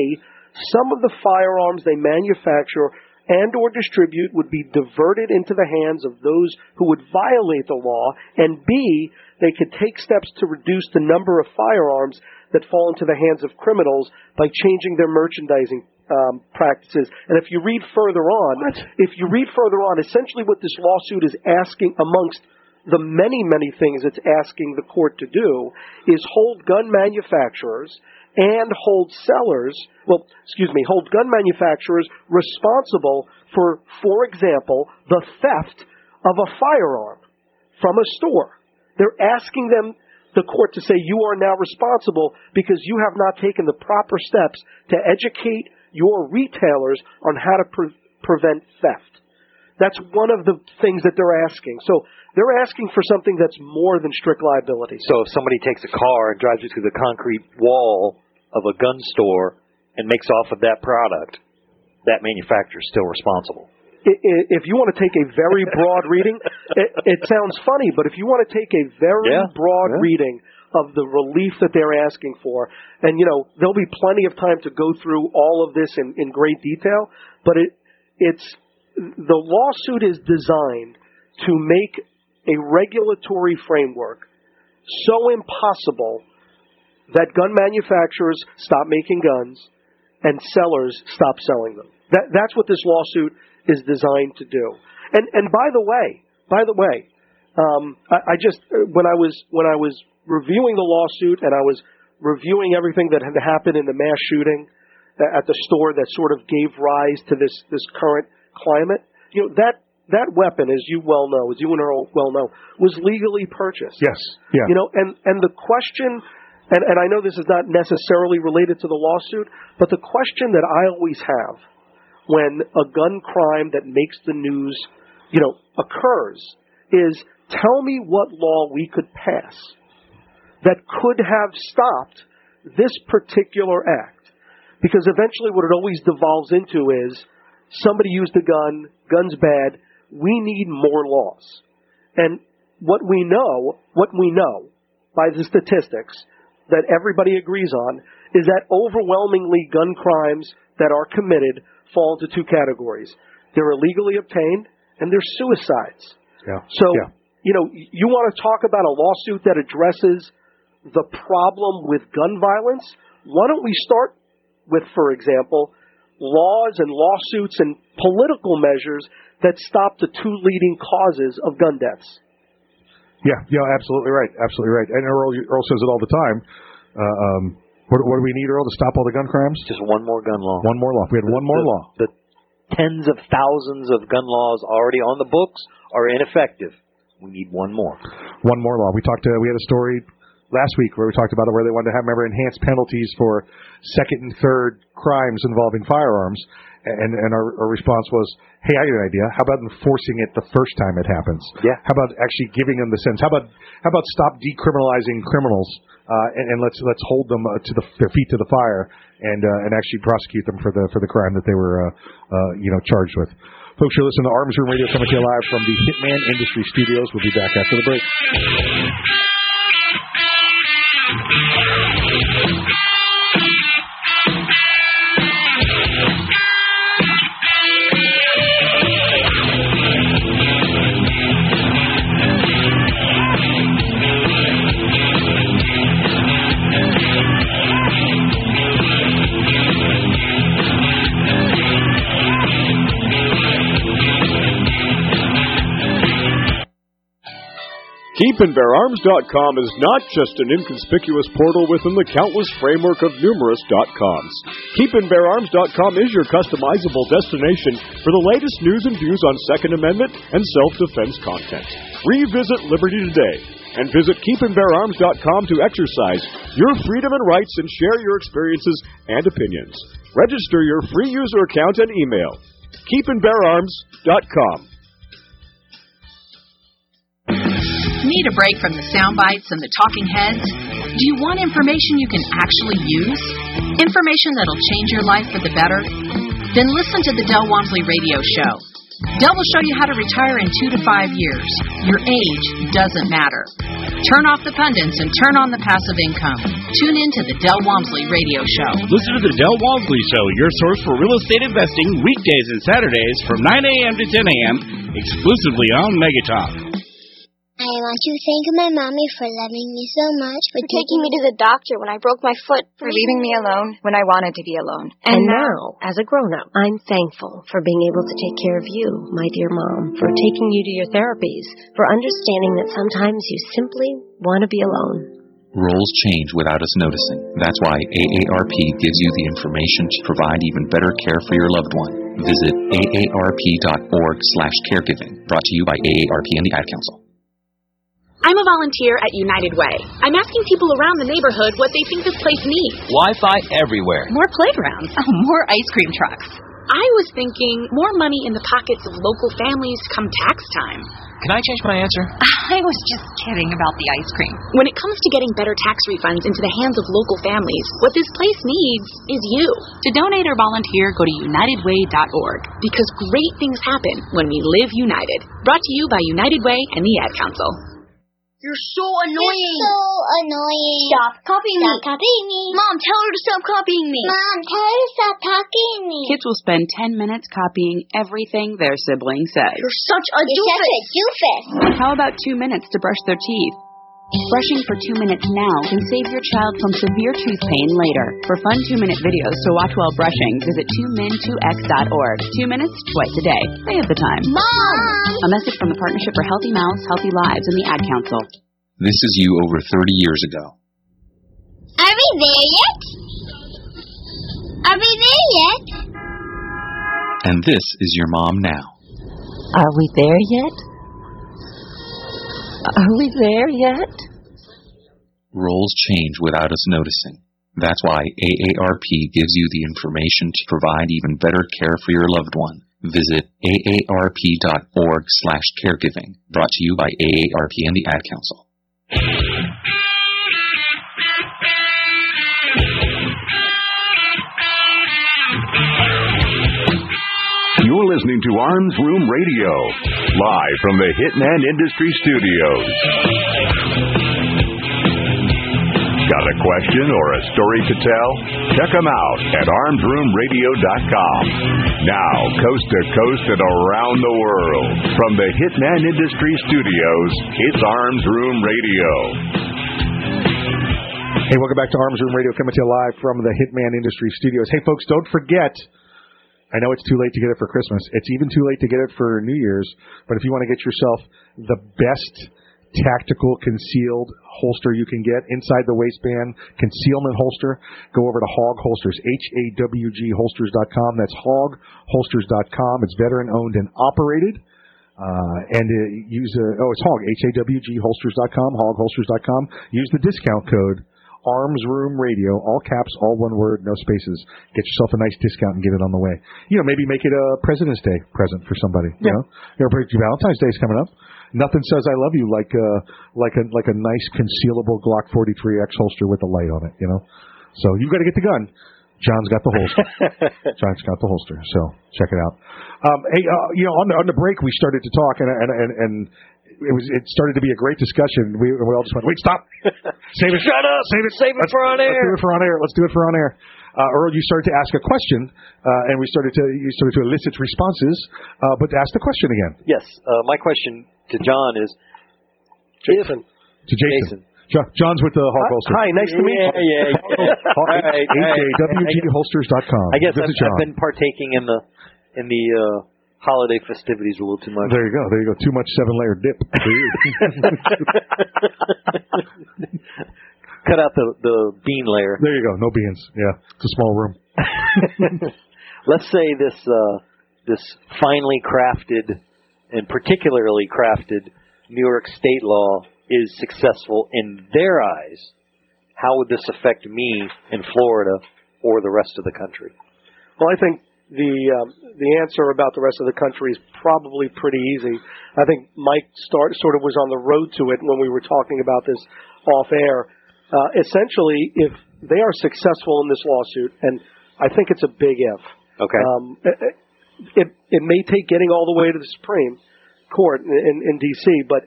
some of the firearms they manufacture and or distribute would be diverted into the hands of those who would violate the law, and B, they could take steps to reduce the number of firearms that fall into the hands of criminals by changing their merchandising um, practices. And if you read further on, if you read further on, essentially what this lawsuit is asking amongst the many, many things it's asking the court to do is hold gun manufacturers and hold sellers, well, excuse me, hold gun manufacturers responsible for, for example, the theft of a firearm from a store. They're asking them, the court, to say you are now responsible because you have not taken the proper steps to educate your retailers on how to pre- prevent theft. That's one of the things that they're asking. So they're asking for something that's more than strict liability. So if somebody takes a car and drives it through the concrete wall of a gun store and makes off of that product, that manufacturer is still responsible. If you want to take a very broad reading, it, it sounds funny, but if you want to take a very Yeah, broad yeah. reading of the relief that they're asking for, and you know there'll be plenty of time to go through all of this in, in great detail, but it it's the lawsuit is designed to make a regulatory framework so impossible that gun manufacturers stop making guns and sellers stop selling them. That, that's what this lawsuit is designed to do. And and by the way, by the way, um, I, I just when I was when I was reviewing the lawsuit and I was reviewing everything that had happened in the mass shooting at the store that sort of gave rise to this this current climate. You know that that weapon, as you well know, as you and Earl well know, was legally purchased. Yes. Yeah. You know, and and the question, and and I know this is not necessarily related to the lawsuit, but the question that I always have when a gun crime that makes the news, you know, occurs is tell me what law we could pass that could have stopped this particular act. Because eventually what it always devolves into is somebody used a gun, gun's bad, we need more laws. And what we know, what we know by the statistics that everybody agrees on is that overwhelmingly gun crimes that are committed fall into two categories. They're illegally obtained and they're suicides. Yeah. So, Yeah. you know, you want to talk about a lawsuit that addresses the problem with gun violence? Why don't we start with, for example, laws and lawsuits and political measures that stop the two leading causes of gun deaths? Yeah, yeah, absolutely right, absolutely right. And Earl, Earl says it all the time. Uh, um, what, what do we need, Earl, to stop all the gun crimes? Just one more gun law. One more law. If we had one more the, law. The tens of thousands of gun laws already on the books are ineffective. We need one more. One more law. We talked. To, we had a story last week where we talked about it, where they wanted to have remember enhanced penalties for second and third crimes involving firearms. And and our, our response was, hey, I got an idea. How about enforcing it the first time it happens? Yeah. How about actually giving them the sense? How about how about stop decriminalizing criminals uh, and, and let's let's hold them uh, to the, their feet to the fire and uh, and actually prosecute them for the for the crime that they were uh, uh, you know charged with. Folks, you're listening to Arms Room Radio coming to you live from the Hitman Industry Studios. We'll be back after the break. Thank you. KeepandBearArms.com is not just an inconspicuous portal within the countless framework of numerous .coms. KeepandBearArms.com is your customizable destination for the latest news and views on Second Amendment and self-defense content. Revisit Liberty today and visit KeepandBearArms.com to exercise your freedom and rights and share your experiences and opinions. Register your free user account and email. KeepandBearArms.com. Need a break from the sound bites and the talking heads? Do you want information you can actually use? Information that'll change your life for the better? Then listen to the Del Walmsley Radio Show. Del will show you how to retire in two to five years. Your age doesn't matter. Turn off the pundits and turn on the passive income. Tune in to the Del Walmsley Radio Show. Listen to the Del Walmsley Show, your source for real estate investing, weekdays and Saturdays from 9 a.m. to 10 a.m., exclusively on Megatalk. I want to thank my mommy for loving me so much, for, For taking me to the doctor when I broke my foot, for mm-hmm. leaving me alone when I wanted to be alone. And now, as a grown-up, I'm thankful for being able to take care of you, my dear mom, for taking you to your therapies, for understanding that sometimes you simply want to be alone. Roles change without us noticing. That's why AARP gives you the information to provide even better care for your loved one. Visit aarp.org slash caregiving. Brought to you by AARP and the Ad Council. I'm a volunteer at United Way. I'm asking people around the neighborhood what they think this place needs. Wi-Fi everywhere. More playgrounds. Oh, more ice cream trucks. I was thinking more money in the pockets of local families come tax time. Can I change my answer? I was just kidding about the ice cream. When it comes to getting better tax refunds into the hands of local families, what this place needs is you. To donate or volunteer, go to unitedway.org because great things happen when we live united. Brought to you by United Way and the Ad Council. You're so annoying. You're so annoying. Stop copying Stop me. copying me. Mom, tell her to stop copying me. Mom, tell her to stop copying me. Kids will spend 10 minutes copying everything their sibling says. You're such a You're such a doofus. How about two minutes to brush their teeth? Brushing for two minutes now can save your child from severe tooth pain later. For fun two minute videos to watch while brushing, visit 2min2x.org. Two minutes, twice a day. They have the time. Mom! A message from the Partnership for Healthy Mouths, Healthy Lives, and the Ad Council. This is you over 30 years ago. Are we there yet? Are we there yet? And this is your mom now. Are we there yet? Are we there yet? Roles change without us noticing. That's why AARP gives you the information to provide even better care for your loved one. Visit aarp.org slash caregiving. Brought to you by AARP and the Ad Council. You're listening to Arms Room Radio, live from the Hitman Industry Studios. Got a question or a story to tell? Check them out at armsroomradio.com. Now, coast to coast and around the world, from the Hitman Industry Studios, it's Arms Room Radio. Hey, welcome back to Arms Room Radio, coming to you live from the Hitman Industry Studios. Hey, folks, don't forget. I know it's too late to get it for Christmas. It's even too late to get it for New Year's. But if you want to get yourself the best tactical concealed holster you can get inside the waistband, concealment holster, go over to Hawg Holsters, H-A-W-G holsters.com. That's hawgholsters.com. It's veteran owned and operated. Uh, and uh, use a, oh, it's Hawg, H-A-W-G holsters.com, hawgholsters.com. Use the discount code Arms Room Radio, all caps, all one word, no spaces. Get yourself a nice discount and get it on the way. You know, maybe make it a President's Day present for somebody. You know, you know, Valentine's Day is coming up. Nothing says I love you like uh like a like a nice concealable Glock 43 X holster with a light on it. You know, so you've got to get the gun. John's got the holster. John's got the holster. So check it out. Um, hey, uh, you know, on the on the break we started to talk and and and. and it was. It started to be a great discussion. We, we all just went, "Wait, stop! Save it! Shut up! Save it! Save it Let's- for on air. Let's do it for on air. Let's do it for on air." Uh, Earl, you started to ask a question, uh, and we started to you started to elicit responses. Uh, but ask the question again Yes, uh, my question to John is, Jason. to Jason. Jo- John's with the Hawg Holster. Hi, nice to meet you. Yeah, yeah, yeah. Hawg- All right, all right. HAWGholsters.com. I guess I've, is John. I've been partaking in the in the uh, holiday festivities a little too much. There you go. There you go. Too much seven layer dip for you. Cut out the the bean layer. there you go. No beans. Yeah, it's a small room. Let's say this uh, this finely crafted and particularly crafted New York state law is successful in their eyes. How would this affect me in Florida or the rest of the country? Well, I think the um, the answer about the rest of the country is probably pretty easy. I think Mike start sort of was on the road to it when we were talking about this off air. Uh, essentially, if they are successful in this lawsuit, and I think it's a big if. Okay. Um, it, it may take getting all the way to the Supreme Court in, in, in D.C., but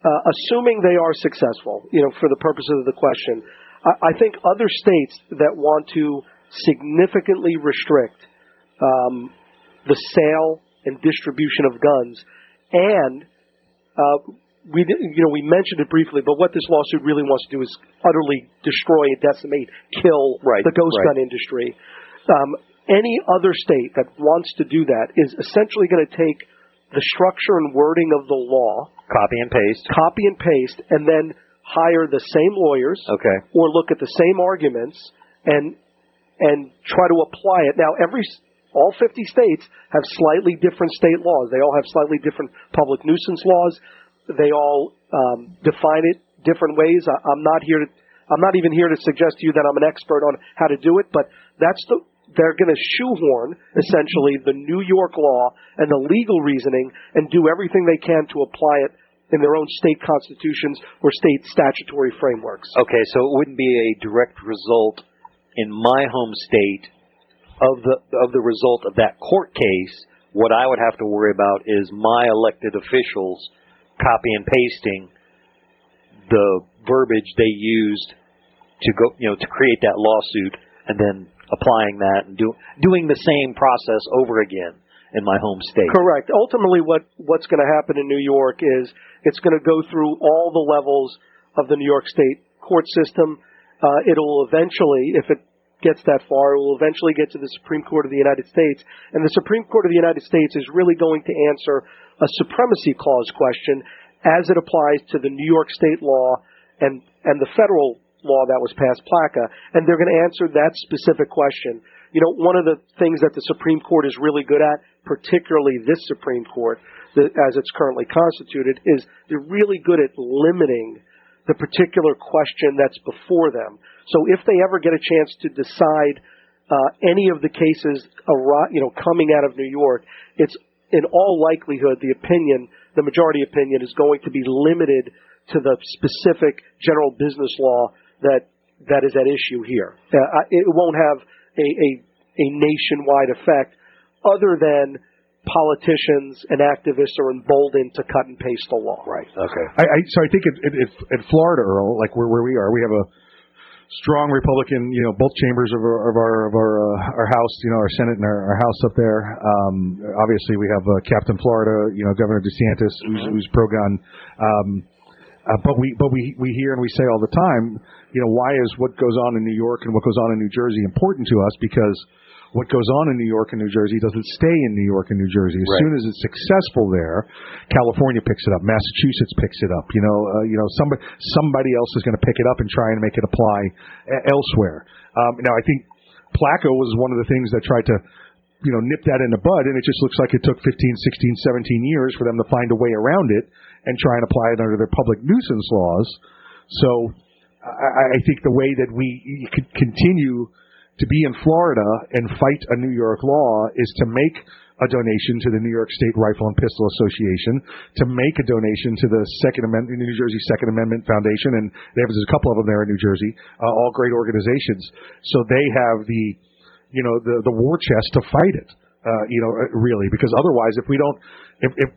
uh, assuming they are successful, you know, for the purposes of the question, I, I think other states that want to significantly restrict um, the sale and distribution of guns and uh, we you know we mentioned it briefly, but what this lawsuit really wants to do is utterly destroy and decimate, kill the ghost right. gun industry. Um, any other state that wants to do that is essentially going to take the structure and wording of the law, Copy and paste. copy and paste, and then hire the same lawyers Okay. or look at the same arguments and and try to apply it. Now, every all 50 states have slightly different state laws. They all have slightly different public nuisance laws. They all um, define it different ways. I, I'm not here to I'm not even here to suggest to you that I'm an expert on how to do it, but that's the they're going to shoehorn essentially the New York law and the legal reasoning and do everything they can to apply it in their own state constitutions or state statutory frameworks. Okay, so it wouldn't be a direct result in my home state of the of the result of that court case. What I would have to worry about is my elected officials copy and pasting the verbiage they used to go, you know, to create that lawsuit, and then applying that and do, doing the same process over again in my home state. Correct. Ultimately, what what's going to happen in New York is it's going to go through all the levels of the New York State court system. Uh, it'll eventually, if it gets that far, it will eventually get to the Supreme Court of the United States, and the Supreme Court of the United States is really going to answer a supremacy clause question as it applies to the New York State law and and the federal law that was passed, PLCAA, and they're going to answer that specific question. You know, one of the things that the Supreme Court is really good at, particularly this Supreme Court, the, as it's currently constituted, is they're really good at limiting the particular question that's before them. So if they ever get a chance to decide uh, any of the cases, you know, coming out of New York, it's in all likelihood the opinion, the majority opinion, is going to be limited to the specific general business law that that is at issue here. Uh, it won't have a, a a nationwide effect, other than politicians and activists are emboldened to cut and paste the law. Right. Okay. I, I so I think it, it, it, in Florida, Earl, like where where we are, we have a strong Republican, you know, both chambers of our of our of our, uh, our House, you know, our Senate and our, our House up there. Um, obviously, we have uh, Captain Florida, you know, Governor DeSantis, who's, who's pro gun. Um, uh, but we but we we hear and we say all the time, you know, why is what goes on in New York and what goes on in New Jersey important to us? Because what goes on in New York and New Jersey doesn't stay in New York and New Jersey. As Right. soon as it's successful there, California picks it up, Massachusetts picks it up. You know, uh, you know, somebody somebody else is going to pick it up and try and make it apply elsewhere. Um, now, I think PLCAA was one of the things that tried to, you know, nip that in the bud, and it just looks like it took 15, 16, 17 years for them to find a way around it and try and apply it under their public nuisance laws. So, I, I think the way that we could continue to be in Florida and fight a New York law is to make a donation to the New York State Rifle and Pistol Association, to make a donation to the Second Amendment, New Jersey Second Amendment Foundation, and there's a couple of them there in New Jersey, uh, all great organizations. So they have the, you know, the the war chest to fight it. Uh, you know, uh, really, because otherwise, if we don't, if, if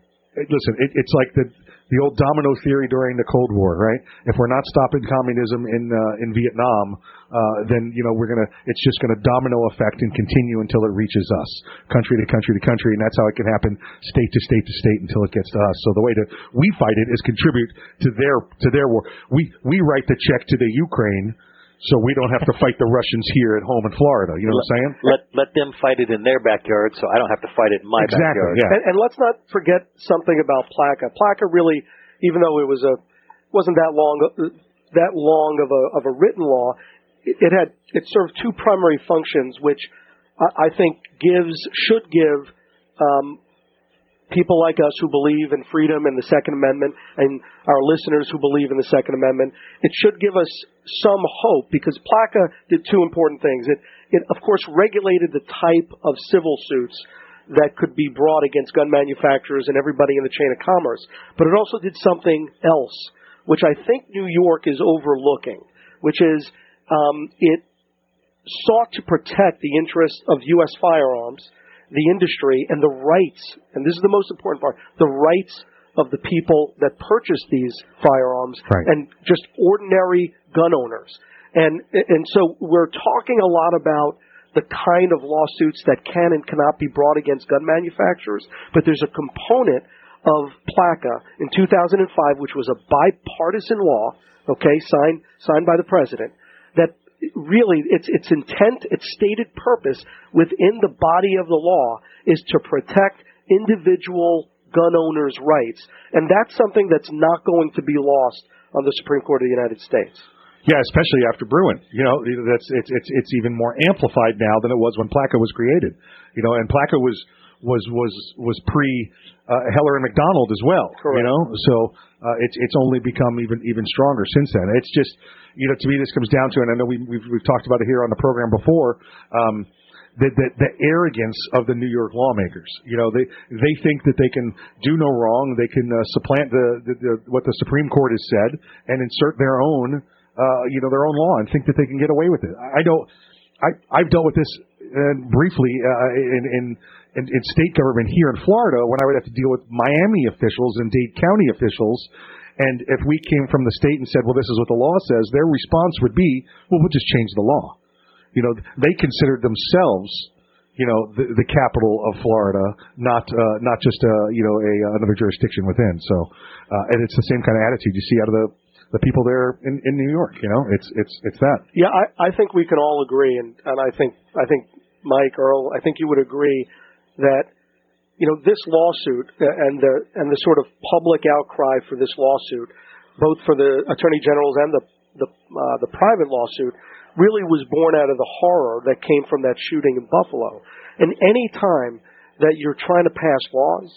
listen, it, it's like the the old domino theory during the Cold War, right? If we're not stopping communism in uh, in Vietnam, uh, then you know we're gonna it's just gonna domino effect and continue until it reaches us, country to country to country, and that's how it can happen, state to state to state until it gets to us. So the way to we fight it is contribute to their to their war. We we write the check to the Ukraine. So we don't have to fight the Russians here at home in Florida. You know what I'm saying? Let let them fight it in their backyard, so I don't have to fight it in my Exactly, backyard. yeah. And, and let's not forget something about PLCAA. PLCAA really, even though it was a wasn't that long that long of a of a written law, it, it had it served two primary functions, which I, I think gives should give um, people like us who believe in freedom and the Second Amendment, and our listeners who believe in the Second Amendment, it should give us some hope because PLCAA did two important things. It, it of course regulated the type of civil suits that could be brought against gun manufacturers and everybody in the chain of commerce, but it also did something else, which I think New York is overlooking, which is um, it sought to protect the interests of U.S. firearms the industry and the rights, and this is the most important part, the rights of the people that purchase these firearms Right. and just ordinary gun owners. And and so we're talking a lot about the kind of lawsuits that can and cannot be brought against gun manufacturers, but there's a component of PLCAA in 2005, which was a bipartisan law, okay, signed signed by the president, really its its intent, its stated purpose within the body of the law is to protect individual gun owners' rights, and that's something that's not going to be lost on the Supreme Court of the United States. Yeah, especially after Bruen. You know, that's it's it's it's even more amplified now than it was when PLCAA was created. You know, and PLCAA was was was was pre uh, Heller and McDonald as well. Correct. You know, so uh, it's it's only become even even stronger since then. It's just you know to me this comes down to, and I know we, we've we've talked about it here on the program before. Um, the, the the arrogance of the New York lawmakers. You know, they they think that they can do no wrong. They can uh, supplant the, the, the what the Supreme Court has said and insert their own uh, you know their own law and think that they can get away with it. I know I I've dealt with this uh, briefly uh, in, in in in state government here in Florida when I would have to deal with Miami officials and Dade County officials. And if we came from the state and said, well, this is what the law says, their response would be, well, we'll just change the law. You know, they considered themselves, you know, the, the capital of Florida, not uh, not just a you know a another jurisdiction within. So, uh, and it's the same kind of attitude you see out of the the people there in, in New York. You know, it's it's it's that. Yeah, I, I think we can all agree, and, and I think I think Mike Earl, I think you would agree that you know this lawsuit and the and the sort of public outcry for this lawsuit, both for the attorney generals and the the uh, the private lawsuit, really was born out of the horror that came from that shooting in Buffalo. And any time that you're trying to pass laws,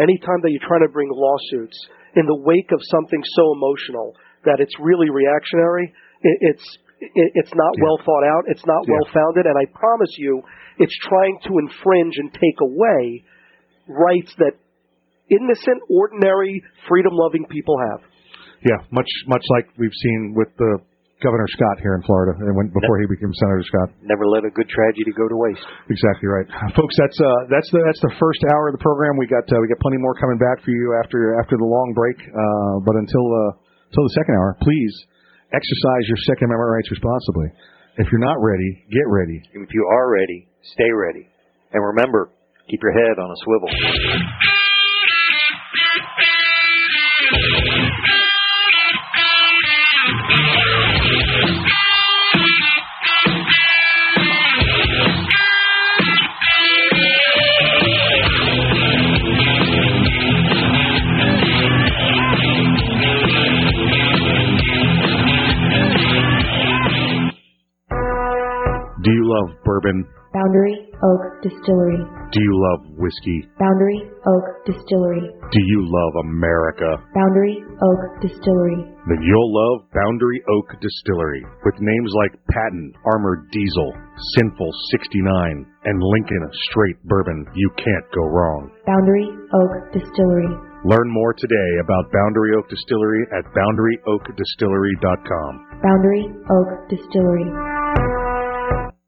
any time that you're trying to bring lawsuits in the wake of something so emotional that it's really reactionary, it, it's it, it's not Yeah. well thought out, it's not Yeah. well founded, and I promise you, it's trying to infringe and take away rights that innocent, ordinary, freedom-loving people have. Yeah, much much like we've seen with the Governor Scott here in Florida, and when before he became Senator Scott. Never let a good tragedy go to waste. Exactly right, folks. That's uh, that's the that's the first hour of the program. We got uh, we got plenty more coming back for you after after the long break. Uh, but until uh, until the second hour, please exercise your Second Amendment rights responsibly. If you're not ready, get ready. If you are ready, stay ready. And remember, keep your head on a swivel. Do you love bourbon? Boundary Oak Distillery. Do you love whiskey? Boundary Oak Distillery. Do you love America? Boundary Oak Distillery. Then you'll love Boundary Oak Distillery. With names like Patton, Armored Diesel, Sinful 69, and Lincoln Straight Bourbon, you can't go wrong. Boundary Oak Distillery. Learn more today about Boundary Oak Distillery at boundaryoakdistillery.com. Boundary Oak Distillery.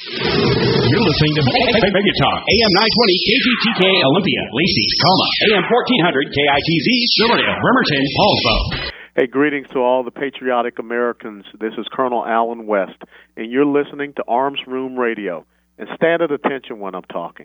You're listening to Mega Talk, AM 920 KGTK Olympia, Lacey, Coma, AM 1400 KITZ, Silverdale, Bremerton, Poulsbo. Hey, greetings to all the patriotic Americans. This is Colonel Allen West, and you're listening to Arms Room Radio. And stand at attention when I'm talking.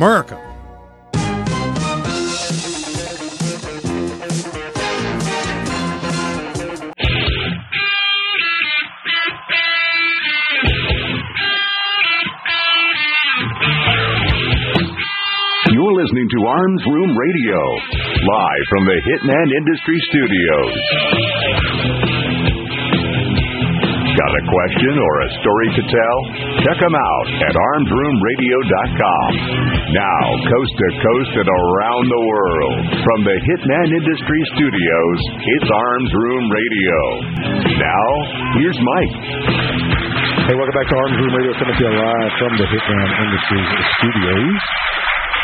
America! You're listening to Arms Room Radio, live from the Hitman Industry Studios. Got a question or a story to tell? Check them out at armsroomradio.com. Now, coast to coast and around the world, from the Hitman Industry Studios, it's Arms Room Radio. Now, here's Mike. Hey, welcome back to Arms Room Radio, coming to you live from the Hitman Industries Studios.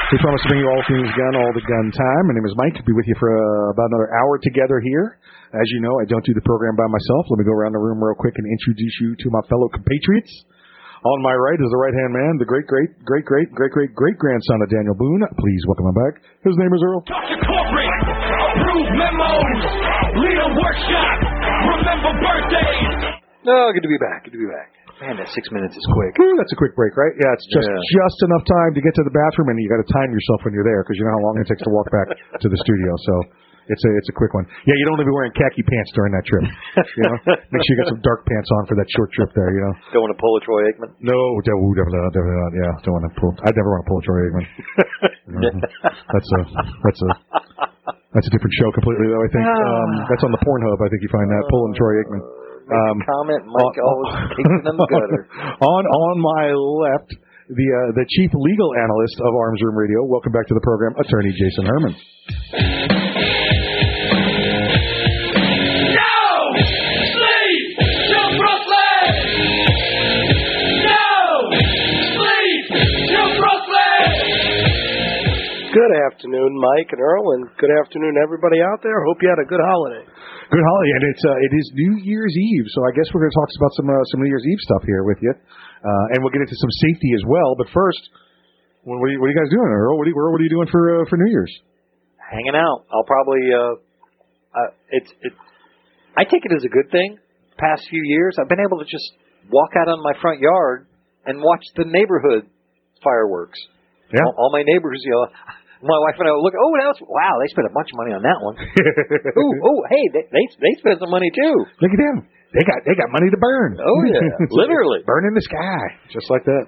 We promise to bring you all things gun, all the gun time. My name is Mike. I'll be with you for uh, about another hour together here. As you know, I don't do the program by myself. Let me go around the room real quick and introduce you to my fellow compatriots. On my right is the right hand man, the great, great, great, great, great, great, great grandson of Daniel Boone. Please welcome him back. His name is Earl. Dr. Corporate, approve memos, lead a workshop, remember birthdays. No, good to be back. Good to be back. Man, that six minutes is quick. Ooh, that's a quick break, right? Yeah, it's just Yeah. just enough time to get to the bathroom, and you got to time yourself when you're there because you know how long it takes to walk back to the studio. So it's a it's a quick one. Yeah, you don't want to be wearing khaki pants during that trip. You know, make sure you got some dark pants on for that short trip there. You know. Don't want to pull a Troy Aikman. No, definitely, definitely not. Definitely not. Yeah, don't want to pull. I'd never want to pull a Troy Aikman. Mhm. That's a that's a that's a different show completely, though. I think um, that's on the Pornhub. I think you find that pulling Troy Aikman. Um, Comment, Mike always takes it in gutter. on on my left, the uh, the chief legal analyst of Arms Room Radio. Welcome back to the program, Attorney Jason Herman. No! Sleep! Till Brooklyn! No! Sleep! Till Brooklyn! Good afternoon, Mike and Earl, and good afternoon, everybody out there. Hope you had a good holiday. Good holiday, and it's uh, it is New Year's Eve, so I guess we're going to talk about some uh, some New Year's Eve stuff here with you, uh, and we'll get into some safety as well. But first, what, what, are, you, what are you guys doing, Earl? What are you, Earl, what are you doing for uh, for New Year's? Hanging out. I'll probably. Uh, uh, it's it. I take it as a good thing. Past few years, I've been able to just walk out on my front yard and watch the neighborhood fireworks. Yeah. All, all my neighbors, you know. My wife and I will look. Oh, that's wow! They spent a bunch of money on that one. ooh, oh, hey, they, they they spent some money too. Look at them. They got they got money to burn. Oh yeah, literally burn in the sky, just like that.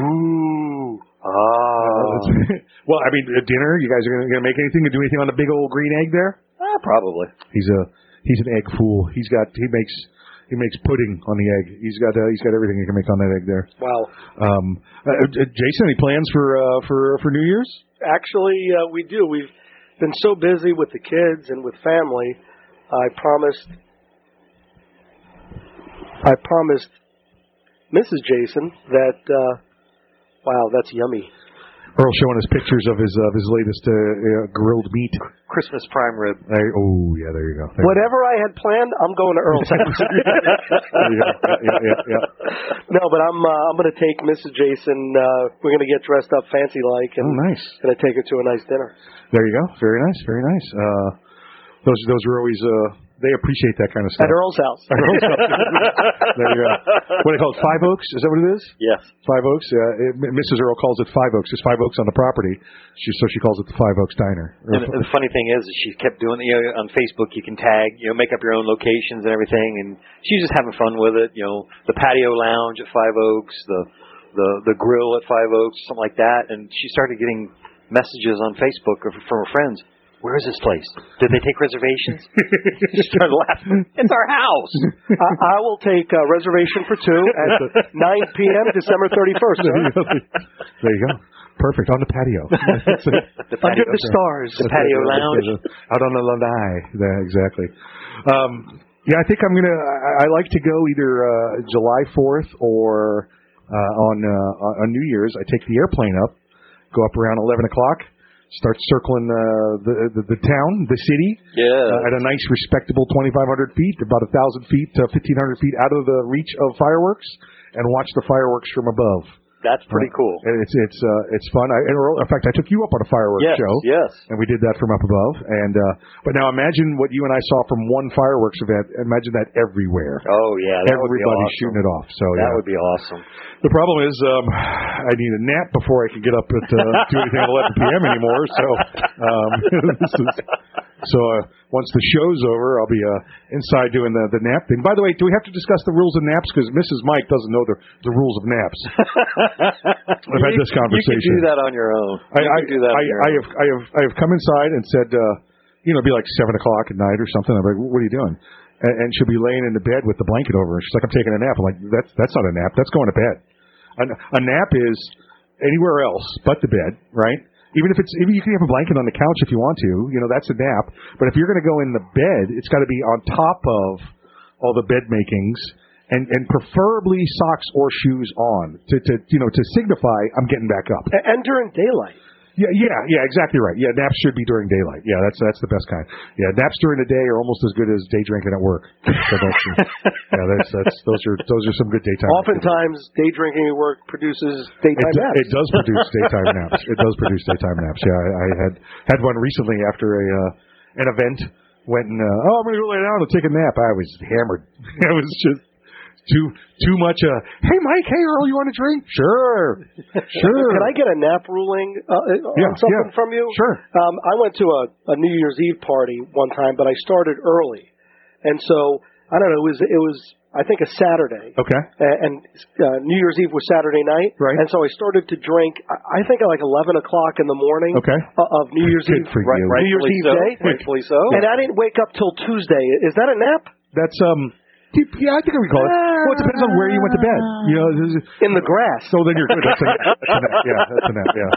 Ooh. Ah. well, I mean, uh, dinner. You guys are going to make anything? Or do anything on the big old green egg there? Ah, probably. He's a he's an egg fool. He's got he makes he makes pudding on the egg. He's got uh, he's got everything he can make on that egg there. Wow. Um, uh, uh, Jason, any plans for uh, for for New Year's? Actually, uh, we do. We've been so busy with the kids and with family. I promised. I promised Mrs. Jason that. Uh, wow, that's yummy. Earl showing us pictures of his of his latest uh, uh, grilled meat. Christmas prime rib. There, oh yeah, there you go. There you Whatever I had planned, I'm going to Earl's house. There you go. Yeah, yeah, yeah. no, but I'm uh, I'm going to take Mrs. Jason. Uh, we're going to get dressed up fancy like, and Oh, nice. going to take her to a nice dinner. There you go. Very nice. Very nice. Uh, those those are always uh, they appreciate that kind of stuff. At Earl's house. At Earl's house. there you go. What do they call it? Five Oaks? Is that what it is? Yes. Five Oaks. Uh, it, Mrs. Earl calls it Five Oaks. There's Five Oaks on the property, she, so she calls it the Five Oaks Diner. And the funny thing is, is she kept doing it. You know, on Facebook, you can tag, you know, make up your own locations and everything, and she's just having fun with it. You know, the patio lounge at Five Oaks, the the the grill at Five Oaks, something like that. And she started getting messages on Facebook from her friends. Where is this place? Did they take reservations? she started laughing. It's our house. I, I will take a reservation for two at 9 p.m. December 31st. sir. there you go. Perfect on the patio. The patio- Under the stars. The patio lounge. out on the lanai. There, exactly. Um, yeah, I think I'm gonna. I, I like to go either uh, July 4th or uh, on uh, on New Year's. I take the airplane up, go up around 11 o'clock, start circling uh, the, the the town, the city, Yeah. uh, at a nice, respectable 2,500 feet, about a thousand feet to 1,500 feet out of the reach of fireworks, and watch the fireworks from above. That's pretty cool. And it's it's uh, it's fun. I, in fact, I took you up on a fireworks Yes, show. yes. And we did that from up above. And uh, but now imagine what you and I saw from one fireworks event. Imagine that everywhere. Oh yeah, that would be Everybody's awesome. shooting it off. So that yeah. would be awesome. The problem is, um, I need a nap before I can get up at uh, do anything at 11 p.m. anymore. So um, this is So uh, once the show's over, I'll be uh, inside doing the, the nap thing. By the way, do we have to discuss the rules of naps? Because Mrs. Mike doesn't know the, the rules of naps. I've had this conversation. You can do that on your own. I, you I, can do that I, your I own. have I have I have come inside and said, uh, you know, it'd be like seven o'clock at night or something. I'm like, what are you doing? And, and she'll be laying in the bed with the blanket over her. She's like, I'm taking a nap. I'm like, that's that's not a nap. That's going to bed. A, a nap is anywhere else but the bed, right? Even if it's even you can have a blanket on the couch if you want to, you know, that's a nap. But if you're going to go in the bed, it's got to be on top of all the bed makings. And, and preferably socks or shoes on to, to you know to signify I'm getting back up. And during daylight. Yeah, yeah, yeah, exactly right. Yeah, naps should be during daylight. Yeah, that's that's the best kind. Yeah, naps during the day are almost as good as day drinking at work. So that's, yeah, that's that's those are those are some good daytime. Oftentimes, day drinking at work produces It, daytime do- naps. it does produce daytime naps. It does produce daytime naps. Yeah, I, I had had one recently after a uh, an event. Went and uh, oh, I'm gonna go lay down and take a nap. I was hammered. I was just too too much. Uh, hey, Mike. Hey, Earl, you want a drink? Sure, sure. Can I get a nap ruling uh, Yeah, on something yeah. from you? Sure. Um, I went to a, a New Year's Eve party one time, but I started early, and so I don't know. It was it was I think a Saturday. Okay. A- And uh, New Year's Eve was Saturday night, Right. And so I started to drink. I I think at like eleven o'clock in the morning. Okay. o- Of New Year's Good Eve, for right, you. New Year's Eve so. day, Rightfully so. and I didn't wake up till Tuesday. Is that a nap? That's um. Yeah, I think we call it. Well, it depends on where you went to bed. You know, In the grass. so then you're good. That's a, that's a nap. Yeah, that's a nap. Yeah,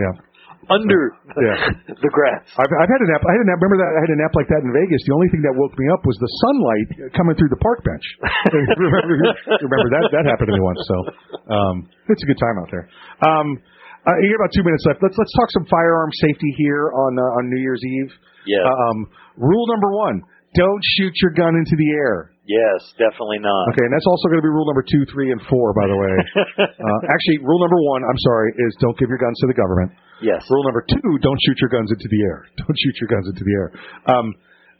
yeah. Under Yeah. the grass. I've, I've had a nap. I had a nap. Remember that I had a nap like that in Vegas. The only thing that woke me up was the sunlight coming through the park bench. remember, remember that that happened to me once. So um, it's a good time out there. Um, uh, you got about two minutes left. Let's let's talk some firearm safety here on uh, on New Year's Eve. Yes. Um, rule number one: don't shoot your gun into the air. Yes, definitely not. Okay, and that's also going to be rule number two, three, and four, by the way. uh, actually, rule number one, I'm sorry, is don't give your guns to the government. Yes. Rule number two, don't shoot your guns into the air. Don't shoot your guns into the air. Um,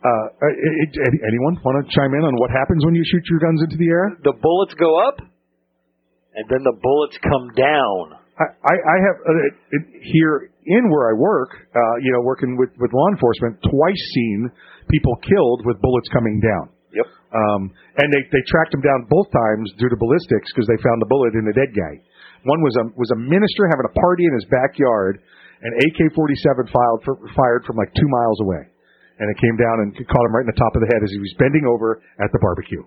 uh, it, it, anyone want to chime in on what happens when you shoot your guns into the air? The bullets go up, and then the bullets come down. I, I, I have uh, it, it, here in where I work, uh, you know, working with, with law enforcement, twice seen people killed with bullets coming down. Yep. Um, and they, they tracked him down both times due to ballistics because they found the bullet in the dead guy. One was a was a minister having a party in his backyard, and AK-47 filed for, fired from like two miles away, and it came down and caught him right in the top of the head as he was bending over at the barbecue.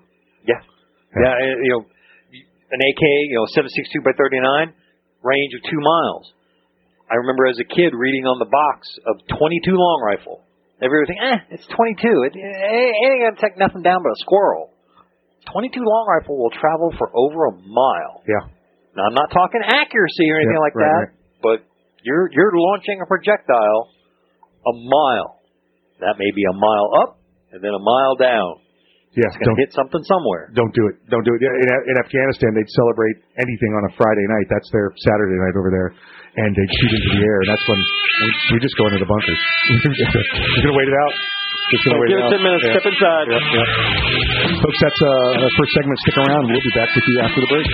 Yeah. Yeah, and, you know, an AK, you know, 7.62 by 39, range of two miles. I remember as a kid reading on the box of 22 long rifle. Everybody think, eh, it's 22. It, it, it ain't gonna take nothing down but a squirrel. 22 long rifle will travel for over a mile. Yeah. Now I'm not talking accuracy or anything Yeah, like right, that, right. but you're you're launching a projectile a mile. That may be a mile up and then a mile down. Yeah, It's gonna hit something somewhere. don't do it. Don't do it. In, in Afghanistan, they'd celebrate anything on a Friday night. That's their Saturday night over there, and they'd shoot into the air. And that's when we, we just go into the bunkers. Just gonna wait it out. Just gonna wait Give it out. 10 minutes. Yeah. Step inside. Folks, that's uh, the first segment. Stick around. We'll be back with you after the break.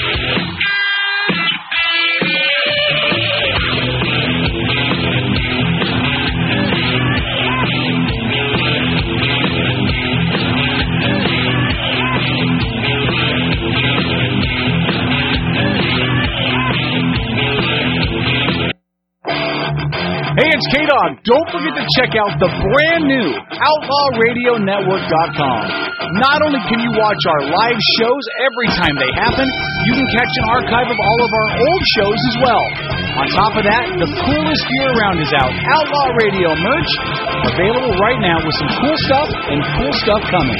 It's K-Dog. Don't forget to check out the brand new OutlawRadioNetwork.com. Not only can you watch our live shows every time they happen, you can catch an archive of all of our old shows as well. On top of that, the coolest gear around is out. Outlaw Radio merch, available right now with some cool stuff and cool stuff coming.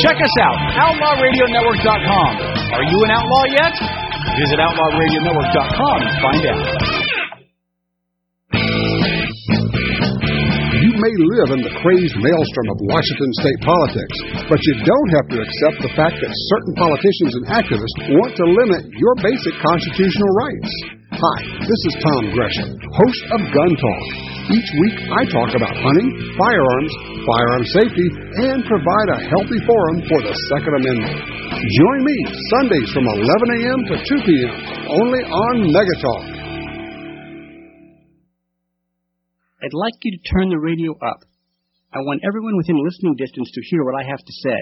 Check us out, OutlawRadioNetwork.com. Are you an outlaw yet? Visit OutlawRadioNetwork.com and find out. May live in the crazed maelstrom of Washington state politics, but you don't have to accept the fact that certain politicians and activists want to limit your basic constitutional rights. Hi, this is Tom Gresham, host of Gun Talk. Each week I talk about hunting, firearms, firearm safety, and provide a healthy forum for the Second Amendment. Join me Sundays from 11 a.m. to 2 p.m. only on Megatalk. I'd like you to turn the radio up. I want everyone within listening distance to hear what I have to say.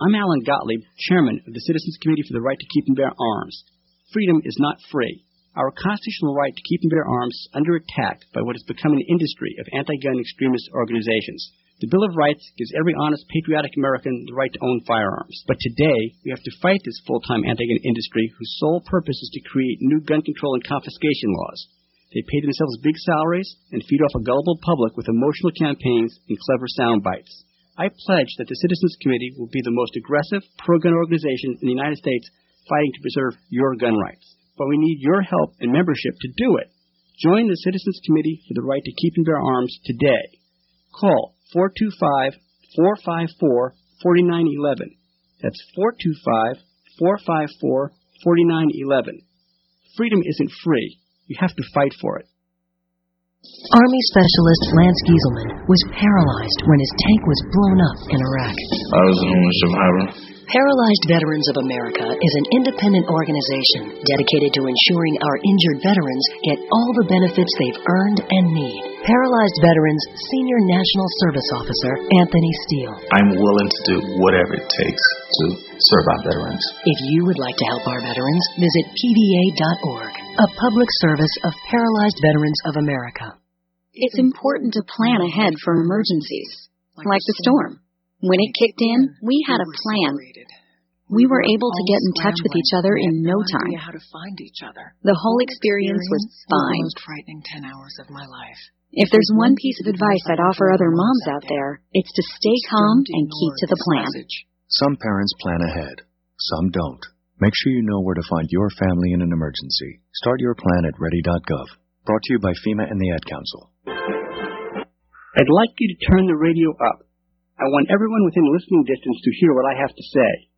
I'm Alan Gottlieb, Chairman of the Citizens Committee for the Right to Keep and Bear Arms. Freedom is not free. Our constitutional right to keep and bear arms is under attack by what has become an industry of anti-gun extremist organizations. The Bill of Rights gives every honest, patriotic American the right to own firearms. But today, we have to fight this full-time anti-gun industry whose sole purpose is to create new gun control and confiscation laws. They pay themselves big salaries and feed off a gullible public with emotional campaigns and clever sound bites. I pledge that the Citizens Committee will be the most aggressive pro-gun organization in the United States fighting to preserve your gun rights. But we need your help and membership to do it. Join the Citizens Committee for the Right to Keep and Bear Arms today. Call 425 454 4911. That's 425 454 4911. Freedom isn't free. You have to fight for it. Army Specialist Lance Gieselman was paralyzed when his tank was blown up in Iraq. I was an only survivor. Paralyzed Veterans of America is an independent organization dedicated to ensuring our injured veterans get all the benefits they've earned and need. Paralyzed Veterans Senior National Service Officer Anthony Steele. I'm willing to do whatever it takes to serve our veterans. If you would like to help our veterans, visit PVA.org, a public service of Paralyzed Veterans of America. It's important to plan ahead for emergencies, like the storm. When it kicked in, we had a plan. We were able to get in touch with each other in no time. how to find each other. The whole experience was fine. Most frightening ten hours of my life. If there's one piece of advice I'd offer other moms out there, it's to stay calm and keep to the plan. Some parents plan ahead, some don't. Make sure you know where to find your family in an emergency. Start your plan at ready.gov. Brought to you by FEMA and the Ad Council. I'd like you to turn the radio up. I want everyone within listening distance to hear what I have to say.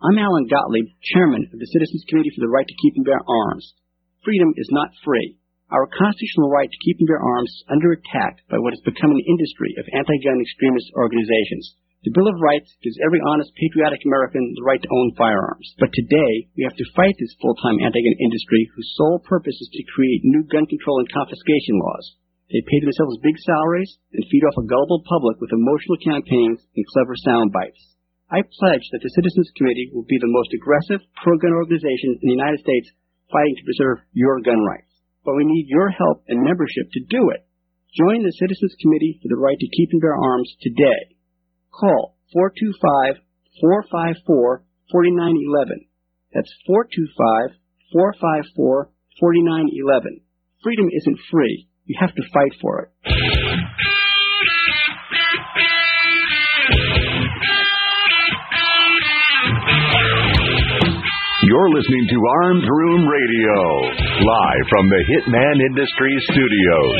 I'm Alan Gottlieb, Chairman of the Citizens Committee for the Right to Keep and Bear Arms. Freedom is not free. Our constitutional right to keep and bear arms is under attack by what has become an industry of anti-gun extremist organizations. The Bill of Rights gives every honest, patriotic American the right to own firearms. But today, we have to fight this full-time anti-gun industry whose sole purpose is to create new gun control and confiscation laws. They pay themselves big salaries and feed off a gullible public with emotional campaigns and clever sound bites. I pledge that the Citizens Committee will be the most aggressive pro-gun organization in the United States fighting to preserve your gun rights. But we need your help and membership to do it. Join the Citizens Committee for the Right to Keep and Bear Arms today. Call 425 454 4911. That's 425 454 4911. Freedom isn't free. You have to fight for it. You're listening to Arms Room Radio, live from the Hitman Industries studios.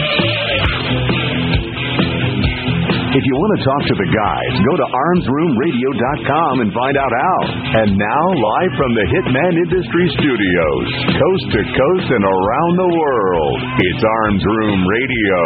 If you want to talk to the guys, go to armsroomradio.com and find out how. And now, live from the Hitman Industries studios, coast to coast and around the world, it's Arms Room Radio.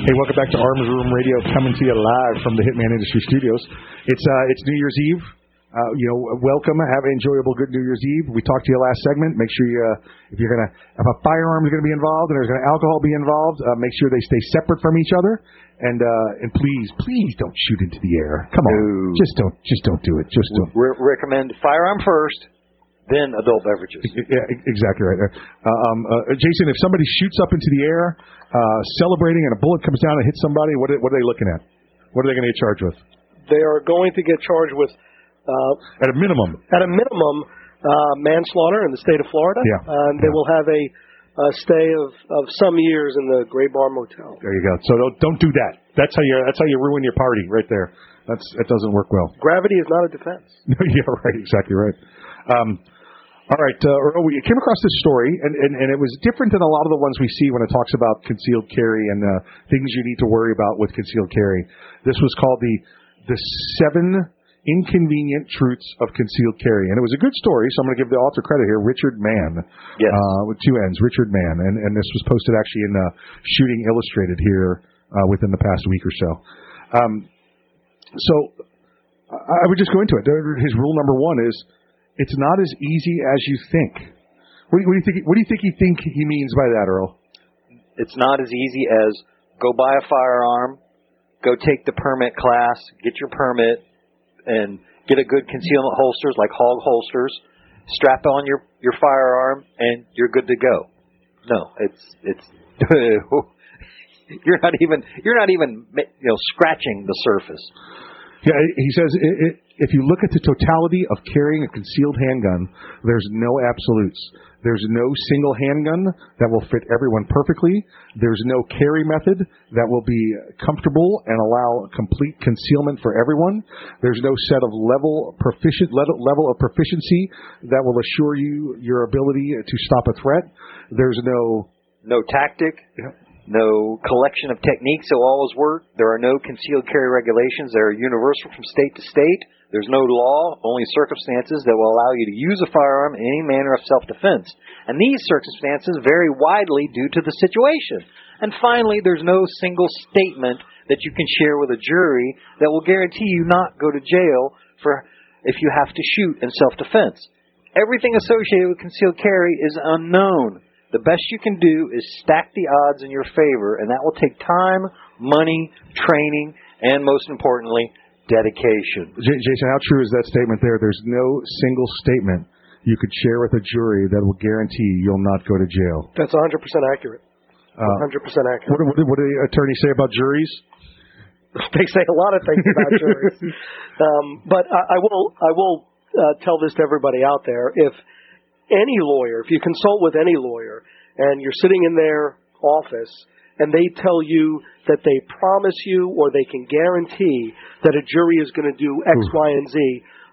Hey, welcome back to Arms Room Radio, coming to you live from the Hitman Industry Studios. It's uh, it's New Year's Eve. Uh, you know, welcome. Have an enjoyable, good New Year's Eve. We talked to you last segment. Make sure you, uh, if you're gonna, if a firearm is gonna be involved and there's gonna alcohol be involved, uh, make sure they stay separate from each other. And uh, and please, please don't shoot into the air. Come on, just don't, just don't do it. Just don't. Re- recommend firearm first, then adult beverages. Yeah, exactly right. Uh, um, uh, Jason, if somebody shoots up into the air, uh, celebrating, and a bullet comes down and hits somebody, what are, what are they looking at? What are they going to get charged with? They are going to get charged with, uh, At a minimum, at a minimum, uh, manslaughter in the state of Florida. Yeah. Uh, and they will have a, a stay of, of some years in the Gray Bar Motel. there you go. So don't don't do that. That's how you that's how you ruin your party right there. That's that doesn't work well. Gravity is not a defense. yeah, right. Exactly right. Um, all right, uh, Earl, we came across this story, and, and, and it was different than a lot of the ones we see when it talks about concealed carry and uh, things you need to worry about with concealed carry. This was called the the seven inconvenient truths of concealed carry, and it was a good story. So I'm going to give the author credit here, Richard Mann, Yes. uh, with two N's, Richard Mann, and and this was posted actually in uh, Shooting Illustrated here uh, within the past week or so. Um, so I I would just go into it. His rule number one is it's not as easy as you think. What do you, what do you think? What do you think he think he means by that, Earl? It's not as easy as go buy a firearm, go take the permit class, get your permit, and get a good concealment holsters like Hawg Holsters. Strap on your your firearm, and you're good to go. No, it's it's you're not even you're not even you know scratching the surface. Yeah, he says i i if you look at the totality of carrying a concealed handgun, there's no absolutes. There's no single handgun that will fit everyone perfectly. There's no carry method that will be comfortable and allow complete concealment for everyone. There's no set of level proficient level level of proficiency that will assure you your ability to stop a threat. There's no No tactic, no collection of techniques that will always work. There are no concealed carry regulations that are universal from state to state. There's no law, only circumstances that will allow you to use a firearm in any manner of self-defense. And these circumstances vary widely due to the situation. And finally, there's no single statement that you can share with a jury that will guarantee you not go to jail for if you have to shoot in self-defense. Everything associated with concealed carry is unknown. The best you can do is stack the odds in your favor, and that will take time, money, training, and most importantly, dedication. J- Jason, how true is that statement there? There's no single statement you could share with a jury that will guarantee you'll not go to jail. That's 100% accurate. Uh, 100% accurate. What, what, what do the attorneys say about juries? they say a lot of things about juries. Um, but I, I will I will uh, tell this to everybody out there. If any lawyer, if you consult with any lawyer, and you're sitting in their office and they tell you that they promise you or they can guarantee that a jury is going to do X, Y, and Z,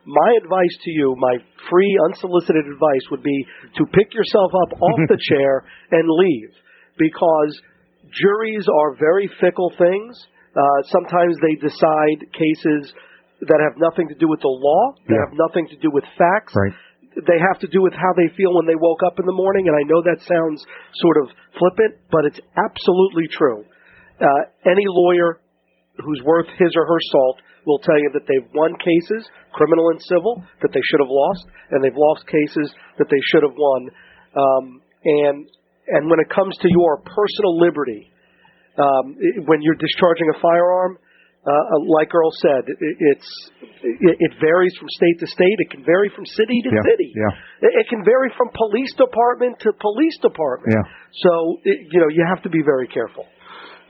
my advice to you, my free, unsolicited advice would be to pick yourself up off the chair and leave because juries are very fickle things. Uh, sometimes they decide cases that have nothing to do with the law, that Yeah. have nothing to do with facts. Right. They have to do with how they feel when they woke up in the morning, and I know that sounds sort of flippant, but it's absolutely true. Uh, any lawyer who's worth his or her salt will tell you that they've won cases, criminal and civil, that they should have lost, and they've lost cases that they should have won. Um, and and when it comes to your personal liberty, um, when you're discharging a firearm, like Earl said, it, it's it, it varies from state to state. It can vary from city to Yeah, city. yeah. It, it can vary from police department to police department. Yeah. So it, you know you have to be very careful.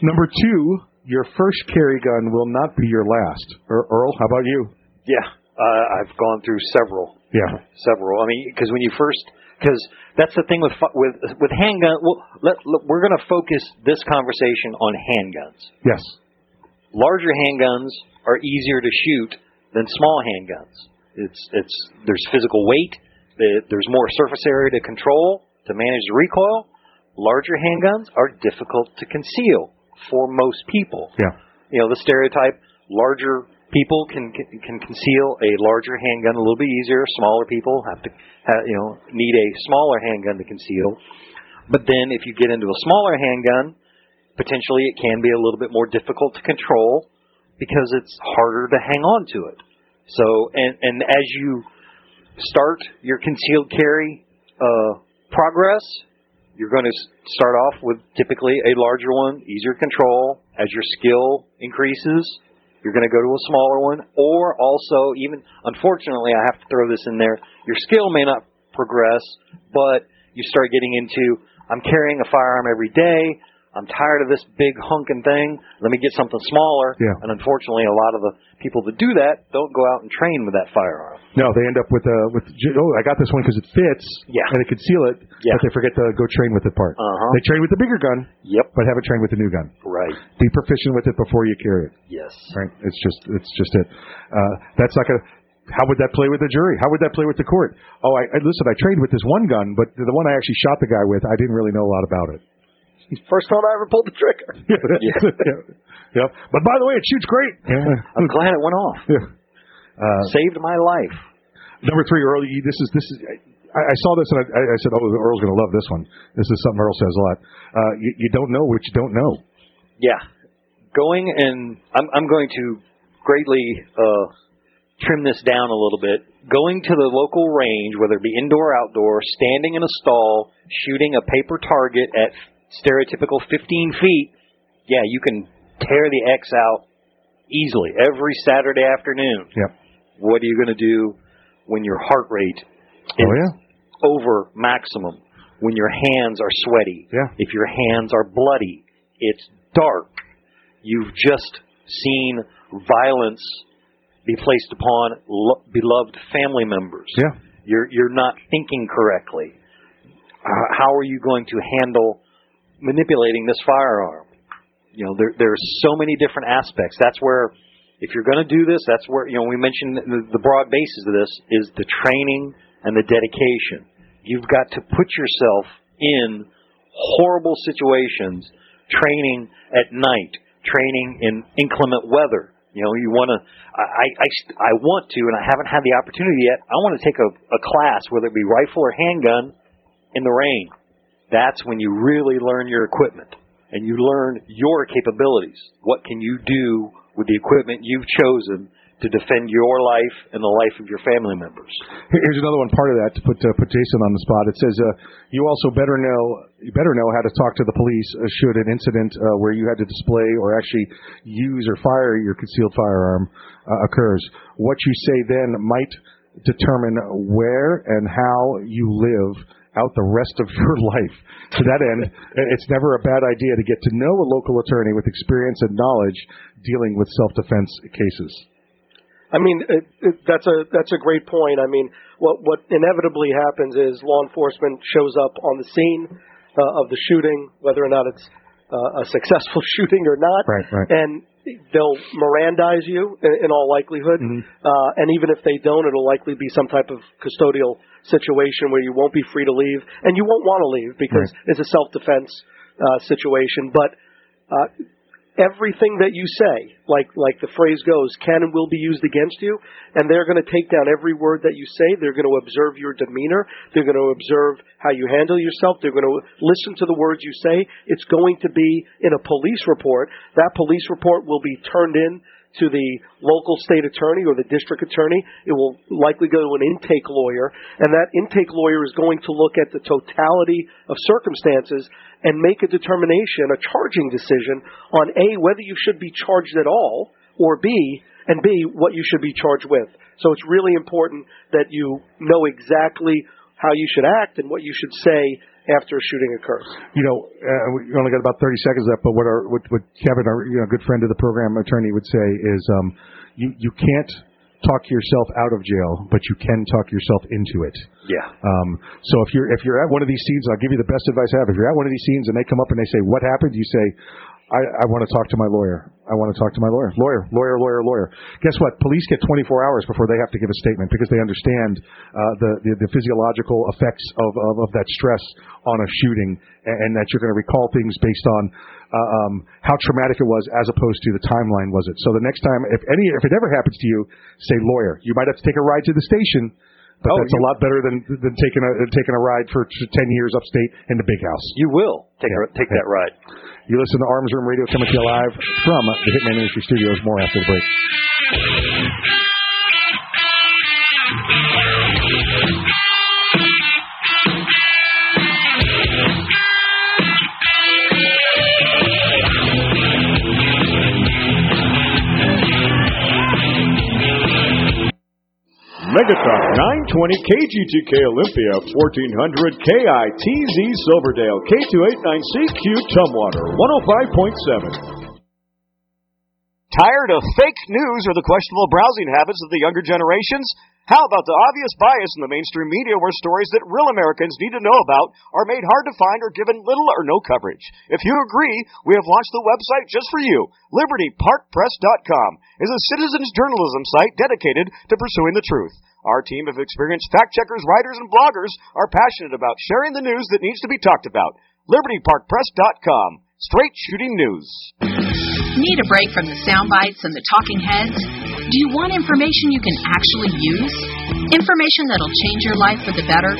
Number two, your first carry gun will not be your last. Earl, how about you? Yeah, uh, I've gone through several. Yeah. several. I mean, because when you first, because that's the thing with fu- with with handgun. Well, let, let, we're going to focus this conversation on handguns. Yes. Larger handguns are easier to shoot than small handguns. It's it's there's physical weight. the- There's more surface area to control to manage the recoil. Larger handguns are difficult to conceal for most people. Yeah. You know the stereotype: larger people can can, can conceal a larger handgun a little bit easier. Smaller people have to have, you know need a smaller handgun to conceal. But then if you get into a smaller handgun, potentially it can be a little bit more difficult to control because it's harder to hang on to it. So and and as you start your concealed carry uh, progress, you're going to start off with typically a larger one, easier control. As your skill increases, you're going to go to a smaller one, or also even unfortunately, I have to throw this in there. Your skill may not progress, but you start getting into I'm carrying a firearm every day. I'm tired of this big hunking thing. Let me get something smaller. Yeah. And unfortunately, a lot of the people that do that don't go out and train with that firearm. No, they end up with uh, with oh, I got this one because it fits. Yeah. And they conceal it. Yeah. But they forget to go train with it part. Uh-huh. They train with the bigger gun. Yep. But haven't trained with the new gun. Right. Be proficient with it before you carry it. Yes. Right. It's just it's just it. Uh, that's like a. How would that play with the jury? How would that play with the court? Oh, I, I listen. I trained with this one gun, but the one I actually shot the guy with, I didn't really know a lot about it. First time I ever pulled the trigger. yeah. Yep. But by the way, it shoots great. I'm glad it went off. Yeah. Uh, Saved my life. Number three, Earl. This is this is. I, I saw this and I, I said, "Oh, Earl's going to love this one." This is something Earl says a lot. Uh, you, you don't know what you don't know. Yeah. Going and I'm I'm going to greatly uh trim this down a little bit. Going to the local range, whether it be indoor or outdoor, standing in a stall, shooting a paper target at stereotypical 15 feet, yeah, you can tear the X out easily every Saturday afternoon. Yep. What are you going to do when your heart rate is Oh, yeah. over maximum? When your hands are sweaty? Yeah. If your hands are bloody, it's dark. You've just seen violence be placed upon lo- beloved family members. Yeah. You're you're not thinking correctly. Uh, how are you going to handle manipulating this firearm? You know, there there's so many different aspects. That's where if you're going to do this, that's where you know we mentioned the, the broad basis of this is the training and the dedication. You've got to put yourself in horrible situations, training at night, training in inclement weather. You know, you want to. I, I, I want to, and I haven't had the opportunity yet. I want to take a, a class, whether it be rifle or handgun, in the rain. That's when you really learn your equipment and you learn your capabilities. What can you do with the equipment you've chosen to defend your life and the life of your family members? Here's another one part of that to put uh, put Jason on the spot. It says uh, you also better know you better know how to talk to the police uh, should an incident uh, where you had to display or actually use or fire your concealed firearm uh, occurs. What you say then might determine where and how you live out the rest of your life. To that end, it's never a bad idea to get to know a local attorney with experience and knowledge dealing with self-defense cases. I mean, it, it, that's a that's a great point. I mean, what what inevitably happens is law enforcement shows up on the scene uh, of the shooting, whether or not it's uh, a successful shooting or not, Right, right. and they'll Mirandize you in, in all likelihood. Uh, and even if they don't, it'll likely be some type of custodial situation where you won't be free to leave, and you won't want to leave because it's a self defense uh, situation. But uh, everything that you say, like like the phrase goes, can and will be used against you, and they're going to take down every word that you say. They're going to observe your demeanor. They're going to observe how you handle yourself. They're going to listen to the words you say. It's going to be in a police report. That police report will be turned in to the local state attorney or the district attorney. It will likely go to an intake lawyer, and that intake lawyer is going to look at the totality of circumstances and make a determination, a charging decision on A, whether you should be charged at all, or B, and B, what you should be charged with. So it's really important that you know exactly how you should act and what you should say after a shooting occurs. You know, uh, we only got about 30 seconds left, but what our what, what Kevin, our you know, good friend of the program attorney, would say is, um, you you can't talk yourself out of jail, but you can talk yourself into it. Yeah. Um, so if you're if you're at one of these scenes, I'll give you the best advice I have. If you're at one of these scenes and they come up and they say, "What happened?" You say, "I, I want to talk to my lawyer. I want to talk to my lawyer. Lawyer, lawyer, lawyer, lawyer." Guess what? Police get 24 hours before they have to give a statement because they understand uh, the, the the physiological effects of, of of that stress on a shooting, and, and that you're going to recall things based on. Uh, um, how traumatic it was, as opposed to the timeline was it. So the next time, if any, if it ever happens to you, say lawyer. You might have to take a ride to the station, but Oh, that's a lot better than than taking a taking a ride for ten years upstate in the big house. You will take a, take that ride. You listen to Arms Room Radio coming to you live from the Hitman Industry Studios. More after the break. Megatalk 920 KGTK Olympia 1400 KITZ Silverdale K289CQ Tumwater 105.7. Tired of fake news or the questionable browsing habits of the younger generations? How about the obvious bias in the mainstream media where stories that real Americans need to know about are made hard to find or given little or no coverage? If you agree, we have launched the website just for you. LibertyParkPress.com is a citizens journalism site dedicated to pursuing the truth. Our team of experienced fact checkers, writers, and bloggers are passionate about sharing the news that needs to be talked about. LibertyParkPress.com. Straight shooting news. Need a break from the sound bites and the talking heads? Do you want information you can actually use? Information that'll change your life for the better?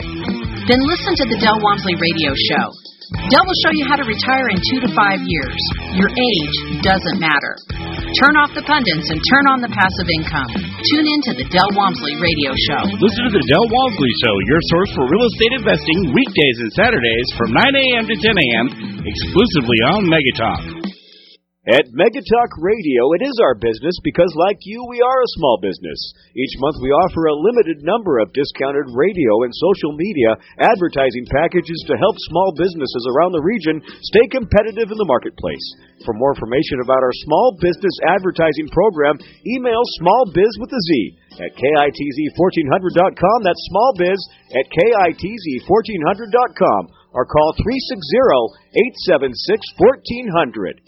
Then listen to the Del Walmsley Radio Show. Del will show you how to retire in two to five years. Your age doesn't matter. Turn off the pundits and turn on the passive income. Tune in to the Del Walmsley Radio Show. Listen to the Del Walmsley Show, your source for real estate investing, weekdays and Saturdays from 9 a.m. to 10 a.m. exclusively on Megatalk. At Megatalk Radio, it is our business because, like you, we are a small business. Each month, we offer a limited number of discounted radio and social media advertising packages to help small businesses around the region stay competitive in the marketplace. For more information about our small business advertising program, email smallbiz with a Z at kitz1400.com. That's smallbiz at kitz1400.com or call 360 876 1400.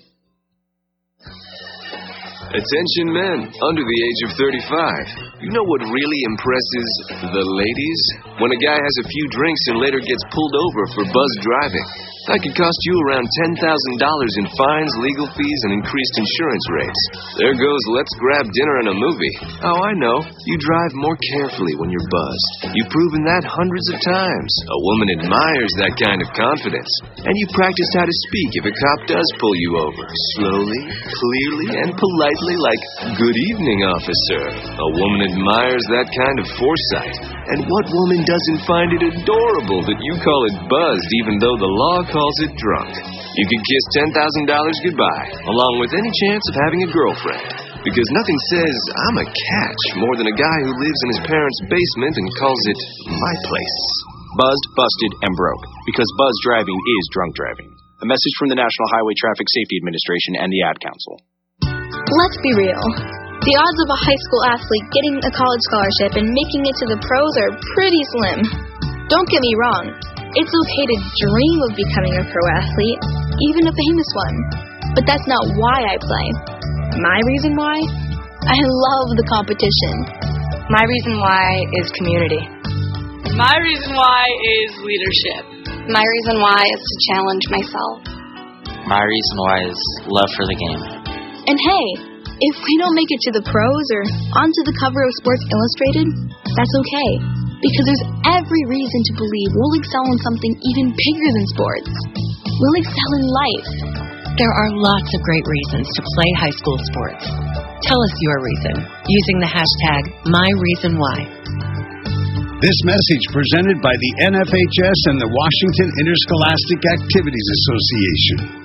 Attention men under the age of 35. You know what really impresses the ladies? When a guy has a few drinks and later gets pulled over for buzz driving. That could cost you around $10,000 in fines, legal fees, and increased insurance rates. There goes let's grab dinner and a movie. Oh, I know. You drive more carefully when you're buzzed. You've proven that hundreds of times. A woman admires that kind of confidence. And you practice how to speak if a cop does pull you over. Slowly, clearly, and politely like, Good evening, officer. A woman admires that kind of foresight. And what woman doesn't find it adorable that you call it buzzed even though the law calls it drunk? You could kiss $10,000 goodbye, along with any chance of having a girlfriend. Because nothing says, I'm a catch, more than a guy who lives in his parents' basement and calls it my place. Buzzed, busted, and broke. Because buzz driving is drunk driving. A message from the National Highway Traffic Safety Administration and the Ad Council. Let's be real. The odds of a high school athlete getting a college scholarship and making it to the pros are pretty slim. Don't get me wrong, it's okay to dream of becoming a pro athlete, even a famous one. But that's not why I play. My reason why? I love the competition. My reason why is community. My reason why is leadership. My reason why is to challenge myself. My reason why is love for the game. And hey, if we don't make it to the pros or onto the cover of Sports Illustrated, that's okay. Because there's every reason to believe we'll excel in something even bigger than sports. We'll excel in life. There are lots of great reasons to play high school sports. Tell us your reason using the hashtag MyReasonWhy. This message presented by the NFHS and the Washington Interscholastic Activities Association.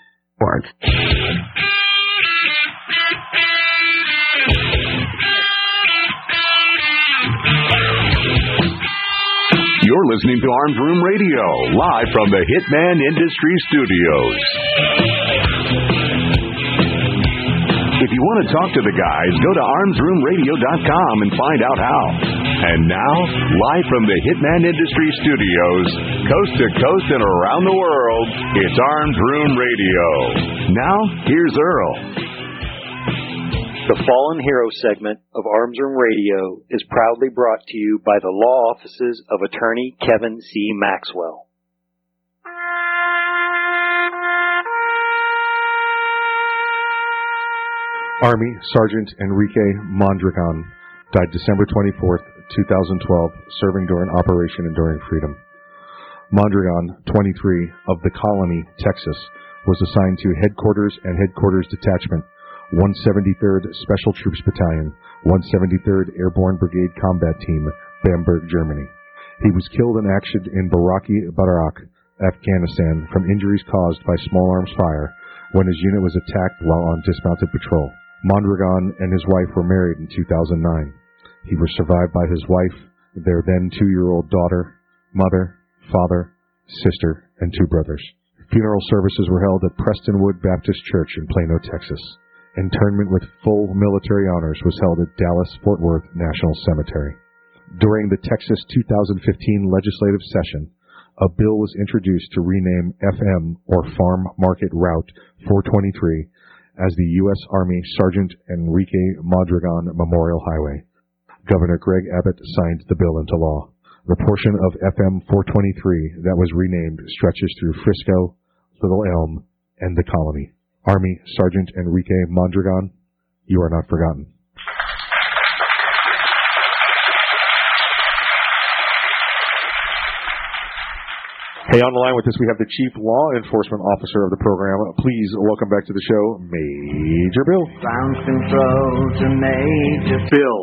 You're listening to Arms Room Radio, live from the Hitman Industry Studios. If you want to talk to the guys, go to armsroomradio.com and find out how. And now, live from the Hitman Industry Studios, coast to coast and around the world, it's Arms Room Radio. Now, here's Earl. The Fallen Hero segment of Arms Room Radio is proudly brought to you by the law offices of attorney Kevin C. Maxwell. Army Sergeant Enrique Mondragon died December 24th, 2012, serving during Operation Enduring Freedom. Mondragon, 23, of the Colony, Texas, was assigned to Headquarters and Headquarters Detachment, 173rd Special Troops Battalion, 173rd Airborne Brigade Combat Team, Bamberg, Germany. He was killed in action in Baraki Barak, Afghanistan, from injuries caused by small arms fire when his unit was attacked while on dismounted patrol. Mondragon and his wife were married in 2009. He was survived by his wife, their then two-year-old daughter, mother, father, sister, and two brothers. Funeral services were held at Prestonwood Baptist Church in Plano, Texas. Internment with full military honors was held at Dallas Fort Worth National Cemetery. During the Texas 2015 legislative session, a bill was introduced to rename FM or Farm Market Route 423 as the U.S. Army Sergeant Enrique Mondragon Memorial Highway. Governor Greg Abbott signed the bill into law. The portion of FM 423 that was renamed stretches through Frisco, Little Elm, and the Colony. Army Sergeant Enrique Mondragon, you are not forgotten. Hey, on the line with us, we have the Chief Law Enforcement Officer of the program. Please welcome back to the show, Major Bill. Ground control to Major Bill.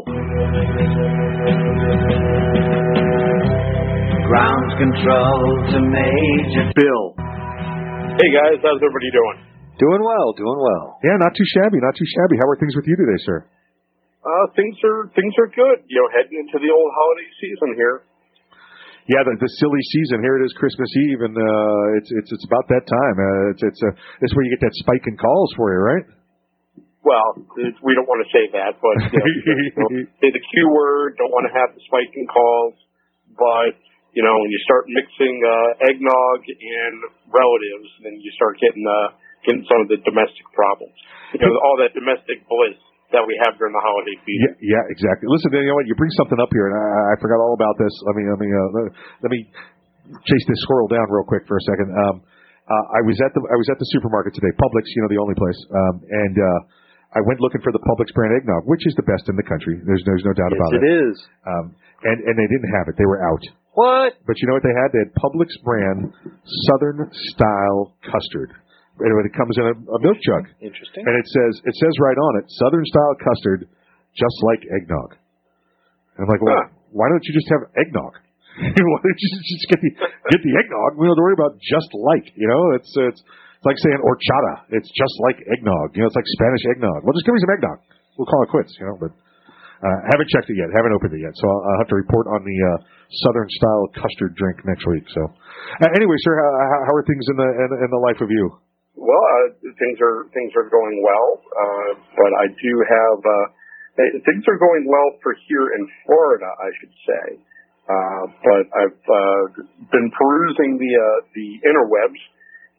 Ground control to Major Bill. Hey guys, how's everybody doing? Doing well, doing well. Yeah, not too shabby, not too shabby. How are things with you today, sir? Uh, things are things are good. You know, heading into the old holiday season here. Yeah, the, the silly season. Here it is, Christmas Eve, and uh, it's it's it's about that time. Uh, it's it's uh, it's where you get that spike in calls for you, right? Well, we don't want to say that, but you know, you know, say the Q word. Don't want to have the spike in calls, but you know, when you start mixing uh, eggnog and relatives, then you start getting uh, getting some of the domestic problems. You know, all that domestic bliss that we have during the holiday season. Yeah, yeah, exactly. Listen, you know what? You bring something up here, and I, I forgot all about this. Let me let me uh, let- let me chase this squirrel down real quick for a second. Um, uh, I was at the I was at the supermarket today, Publix, you know, the only place, um, and uh, I went looking for the Publix brand eggnog, which is the best in the country. There's there's no doubt Yes, about it. it is. Um, and and they didn't have it; they were out. What? But you know what they had? They had Publix brand Southern style custard. And it comes in a, a milk jug. Interesting. And it says it says right on it, Southern style custard, just like eggnog. And I'm like, well, why don't you just have eggnog? why don't you just get the get the eggnog? We don't have to worry about just like. You know, it's it's it's like saying horchata. It's just like eggnog. You know, it's like Spanish eggnog. Well, just give me some eggnog. We'll call it quits. You know, but uh, haven't checked it yet. Haven't opened it yet. So I'll, I'll have to report on the uh, Southern style custard drink next week. So uh, anyway, sir, how, how- how are things in the in, in the life of you? Well, uh, things are things are going well, uh, but I do have uh, eh, things are going well for here in Florida, I should say. Uh, but I've uh, been perusing the uh, the interwebs,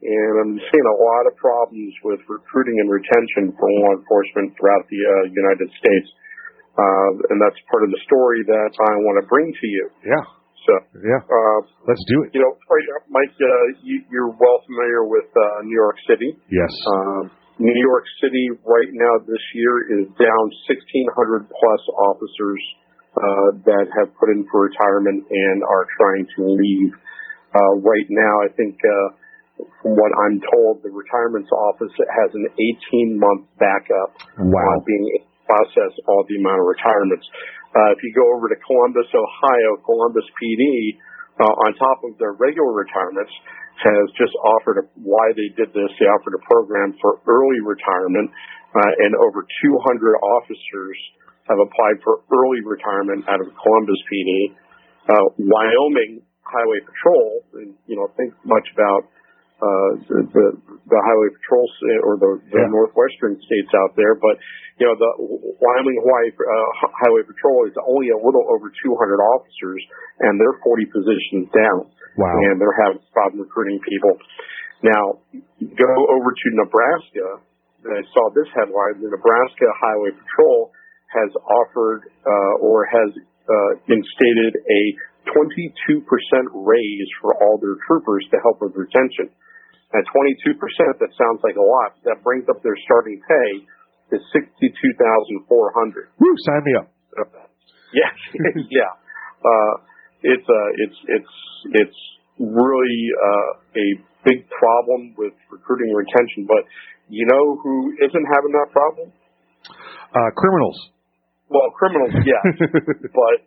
and I'm seeing a lot of problems with recruiting and retention for law enforcement throughout the uh, United States, uh, and that's part of the story that I want to bring to you. Yeah. So yeah, uh, let's do it. You know, Mike, uh, you, you're well familiar with uh, New York City. Yes. Um, New York City right now this year is down 1,600 plus officers uh, that have put in for retirement and are trying to leave. Uh, right now, I think uh, from what I'm told, the retirements office has an 18 month backup Wow. on being able to process all the amount of retirements. Uh, if you go over to Columbus, Ohio, Columbus PD, uh, on top of their regular retirements, has just offered a, why they did this. They offered a program for early retirement, uh, and over 200 officers have applied for early retirement out of Columbus PD. Uh, Wyoming Highway Patrol, and, you know, think much about uh, the, the the Highway Patrol or the, the Yeah. northwestern states out there, but you know the Wyoming Hawaii uh, Highway Patrol is only a little over 200 officers, and they're 40 positions down. Wow. And they're having a problem recruiting people. Now, go over to Nebraska. I saw this headline: the Nebraska Highway Patrol has offered uh, or has uh, instated a 22% raise for all their troopers to help with retention. At 22%, that sounds like a lot. That brings up their starting pay to 62400 Woo, sign me up. yeah, yeah. Uh, it's uh, it's it's it's really uh, a big problem with recruiting and retention. But you know who isn't having that problem? Uh, criminals. Well, criminals, yes, but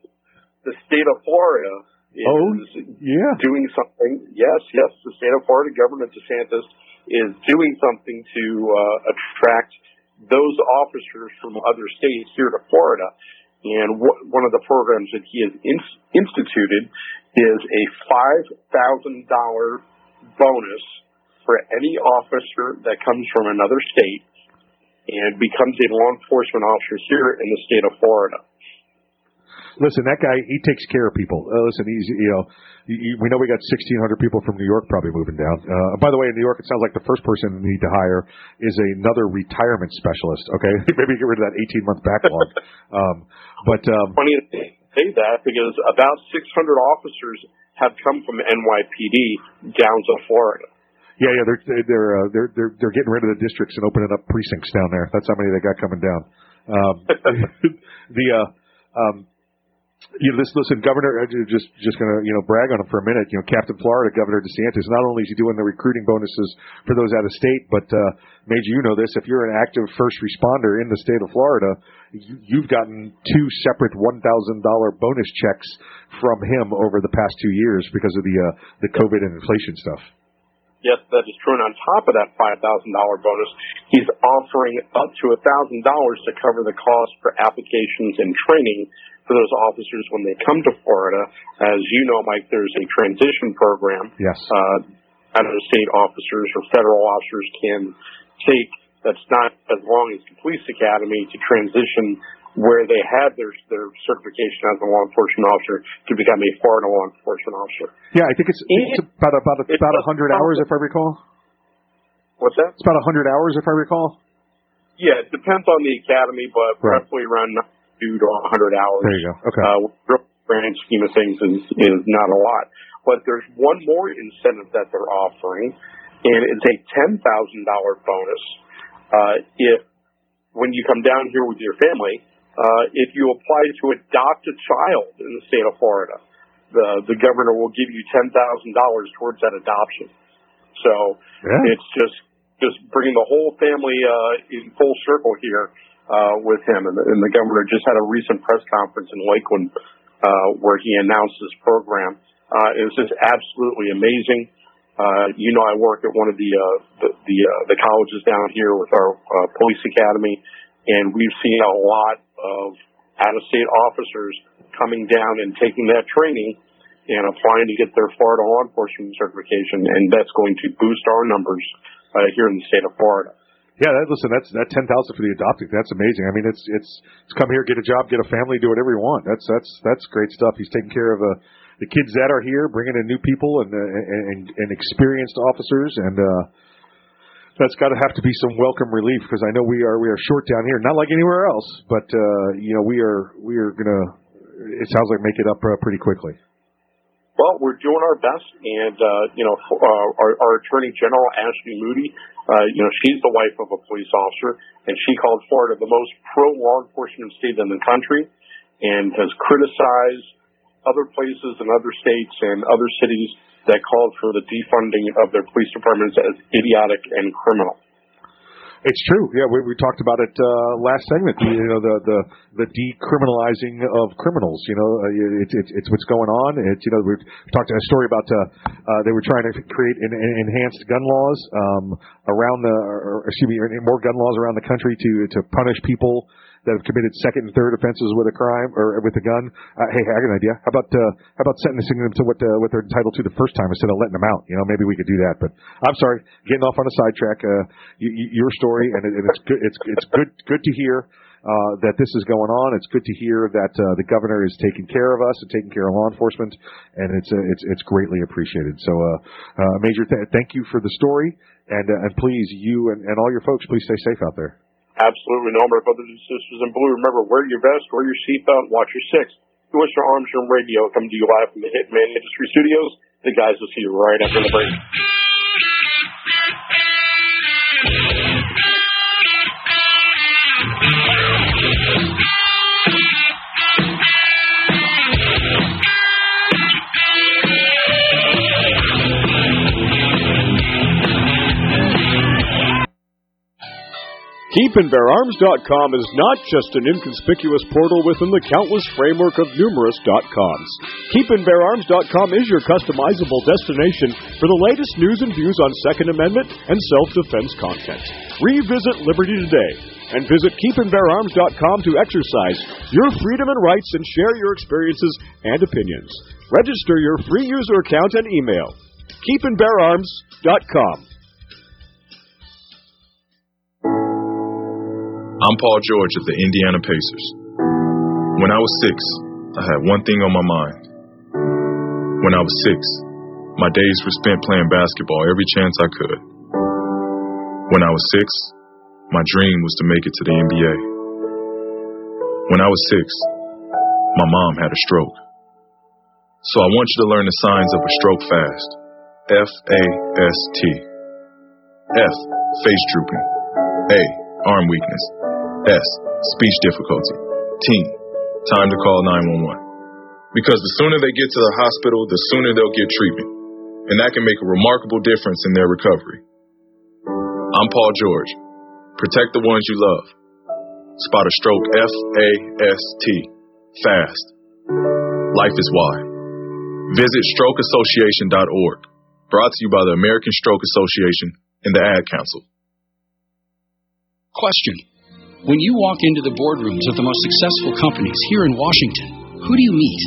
the state of Florida Oh, yeah. doing something. Yes, yes, the state of Florida, Governor DeSantis is doing something to uh, attract those officers from other states here to Florida. And wh- one of the programs that he has in- instituted is a five thousand dollar bonus for any officer that comes from another state and becomes a law enforcement officer here in the state of Florida. Listen, that guy, he takes care of people. Uh, listen, he's, you know, you, you- we know we got 1,600 people from New York probably moving down. Uh, by the way, in New York, it sounds like the first person we need to hire is another retirement specialist, okay? Maybe get rid of that 18 month backlog. um, but, um, funny to say that because about 600 officers have come from NYPD down to Florida. Yeah, yeah, they're they're uh, they're they're they're getting rid of the districts and opening up precincts down there. That's how many they got coming down. Um, the uh, um, you know, listen, listen, Governor, just just gonna you know brag on him for a minute. You know, Captain Florida, Governor DeSantis. Not only is he doing the recruiting bonuses for those out of state, but uh, Major, you know this. If you're an active first responder in the state of Florida, you, you've gotten two separate one thousand dollar bonus checks from him over the past two years because of the uh, the COVID and inflation stuff. Yes, that is true. And on top of that $5,000 bonus, he's offering up to $1,000 to cover the cost for applications and training for those officers when they come to Florida. As you know, Mike, there's a transition program. Yes. Uh, out of state officers or federal officers can take that's not as long as the police academy to transition where they had their their certification as a law enforcement officer to become a Florida law enforcement officer. Yeah, I think it's, it's about about about a hundred hours if I recall. What's that? It's about a hundred hours if I recall. Yeah, it depends on the academy, but Right. roughly around two to a hundred hours. There you go. Okay. Uh, grand scheme of things is is not a lot. But there's one more incentive that they're offering, and it's a ten thousand dollar bonus uh, if when you come down here with your family, uh, if you apply to adopt a child in the state of Florida, the the governor will give you ten thousand dollars towards that adoption. So Yeah. it's just just bringing the whole family uh, in full circle here uh, with him, and the, and the governor just had a recent press conference in Lakeland uh, where he announced this program. Uh, it was just absolutely amazing. Uh, you know, I work at one of the uh, the the, uh, the colleges down here with our uh, police academy, and we've seen a lot of out-of-state officers coming down and taking that training and applying to get their Florida law enforcement certification, and that's going to boost our numbers uh, here in the state of Florida. Yeah, that, listen, that's that ten thousand for the adopting. That's amazing. I mean, it's it's it's come here, get a job, get a family, do whatever you want. That's that's that's great stuff. He's taking care of uh, the kids that are here, bringing in new people and uh, and, and experienced officers, and uh, that's got to have to be some welcome relief because I know we are we are short down here, not like anywhere else, but uh, you know we are we are gonna. It sounds like make it up uh, pretty quickly. Well, we're doing our best, and uh, you know, uh, our, our Attorney General Ashley Moody, uh, you know, she's the wife of a police officer, and she called Florida the most pro law enforcement state in the country, and has criticized other places and other states and other cities that called for the defunding of their police departments as idiotic and criminal. It's true. Yeah, we, we talked about it uh, last segment. You know, the the the decriminalizing of criminals. You know, uh, it's it's what's going on. It's you know we talked a story about uh, uh, they were trying to create an, an enhanced gun laws um, around the or, excuse me more gun laws around the country to to punish people that have committed second and third offenses with a crime or with a gun. Uh, hey, I got an idea. How about uh, how about sentencing them to what uh, what they're entitled to the first time instead of letting them out? You know, maybe we could do that. But I'm sorry, getting off on a sidetrack. Uh, y- y- your story, and, it, and it's good. It's it's good good to hear. Uh, that this is going on. It's good to hear that uh, the governor is taking care of us and taking care of law enforcement, and it's uh, it's it's greatly appreciated. So, uh, uh, Major, th- thank you for the story, and uh, and please, you and, and all your folks, please stay safe out there. Absolutely, no, my brothers and sisters in blue. Remember, wear your vest, wear your seatbelt, watch your six. You Western Arms Room Radio coming to you live from the Hitman Industry Studios. The guys will see you right after the break. KeepandBearArms.com is not just an inconspicuous portal within the countless framework of numerous .coms. KeepandBearArms.com is your customizable destination for the latest news and views on Second Amendment and self-defense content. Revisit Liberty today and visit KeepandBearArms.com to exercise your freedom and rights and share your experiences and opinions. Register your free user account and email. KeepandBearArms.com. I'm Paul George of the Indiana Pacers. When I was six, I had one thing on my mind. When I was six, my days were spent playing basketball every chance I could. When I was six, my dream was to make it to the NBA. When I was six, my mom had a stroke. So I want you to learn the signs of a stroke fast. F A S T. F. Face drooping. A. Arm weakness. S. Speech difficulty. T. Time to call 911. Because the sooner they get to the hospital, the sooner they'll get treatment. And that can make a remarkable difference in their recovery. I'm Paul George. Protect the ones you love. Spot a stroke F A S T. Fast. Life is why. Visit strokeassociation.org. Brought to you by the American Stroke Association and the Ad Council. Question. When you walk into the boardrooms of the most successful companies here in Washington, who do you meet?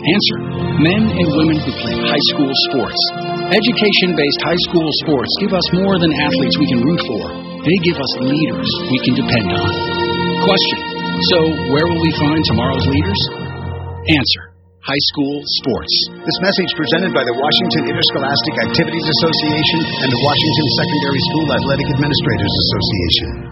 Answer. Men and women who play high school sports. Education based high school sports give us more than athletes we can root for. They give us leaders we can depend on. Question. So, where will we find tomorrow's leaders? Answer. High school sports. This message presented by the Washington Interscholastic Activities Association and the Washington Secondary School Athletic Administrators Association.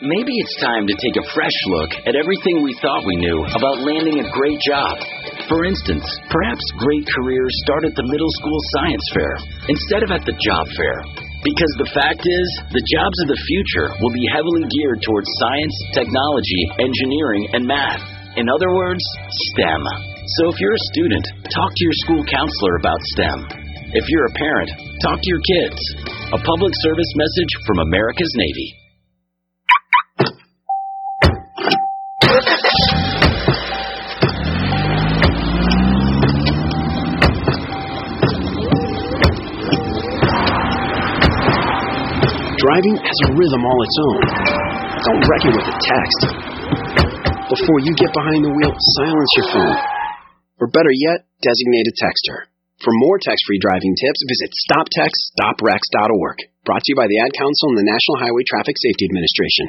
Maybe it's time to take a fresh look at everything we thought we knew about landing a great job. For instance, perhaps great careers start at the middle school science fair instead of at the job fair. Because the fact is, the jobs of the future will be heavily geared towards science, technology, engineering, and math. In other words, STEM. So if you're a student, talk to your school counselor about STEM. If you're a parent, talk to your kids. A public service message from America's Navy. Driving has a rhythm all its own. Don't wreck it with a text. Before you get behind the wheel, silence your phone. Or better yet, designate a texter. For more text-free driving tips, visit stoptextsstopwrecks.org. Brought to you by the Ad Council and the National Highway Traffic Safety Administration.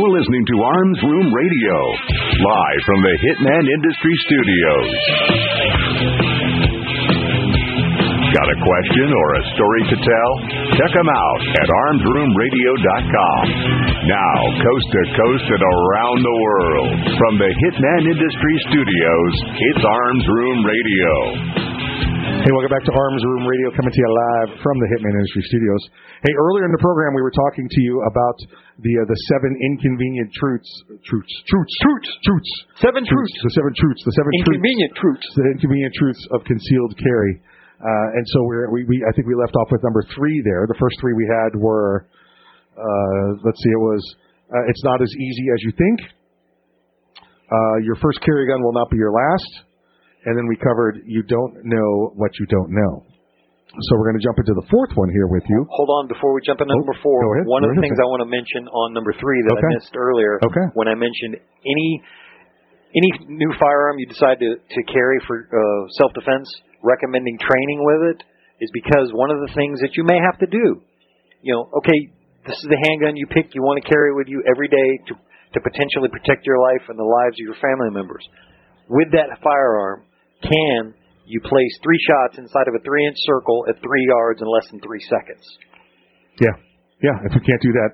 You're listening to Arms Room Radio, live from the Hitman Industry Studios. Got a question or a story to tell? Check them out at armsroomradio.com. Now, coast to coast and around the world, from the Hitman Industry Studios, it's Arms Room Radio. Hey, welcome back to Arms Room Radio, coming to you live from the Hitman Industry Studios. Hey, earlier in the program, we were talking to you about the uh, the seven inconvenient truths, truths, truths, truths, truths, seven truths, the seven truths, the seven inconvenient truths, the inconvenient truths of concealed carry. Uh, and so we're, we, we, I think we left off with number three there. The first three we had were, uh, let's see, it was, uh, it's not as easy as you think. Uh, your first carry gun will not be your last. And then we covered you don't know what you don't know. So we're going to jump into the fourth one here with you. Hold on before we jump into Oh, number four. ahead. One of the things I want to mention on number three that Okay. I missed earlier Okay. when I mentioned any any new firearm you decide to, to carry for uh, self defense, recommending training with it is because one of the things that you may have to do. You know, okay, this is the handgun you pick. You want to carry with you every day to to potentially protect your life and the lives of your family members. With that firearm, can you place three shots inside of a three inch circle at three yards in less than three seconds? Yeah, yeah. If you can't do that,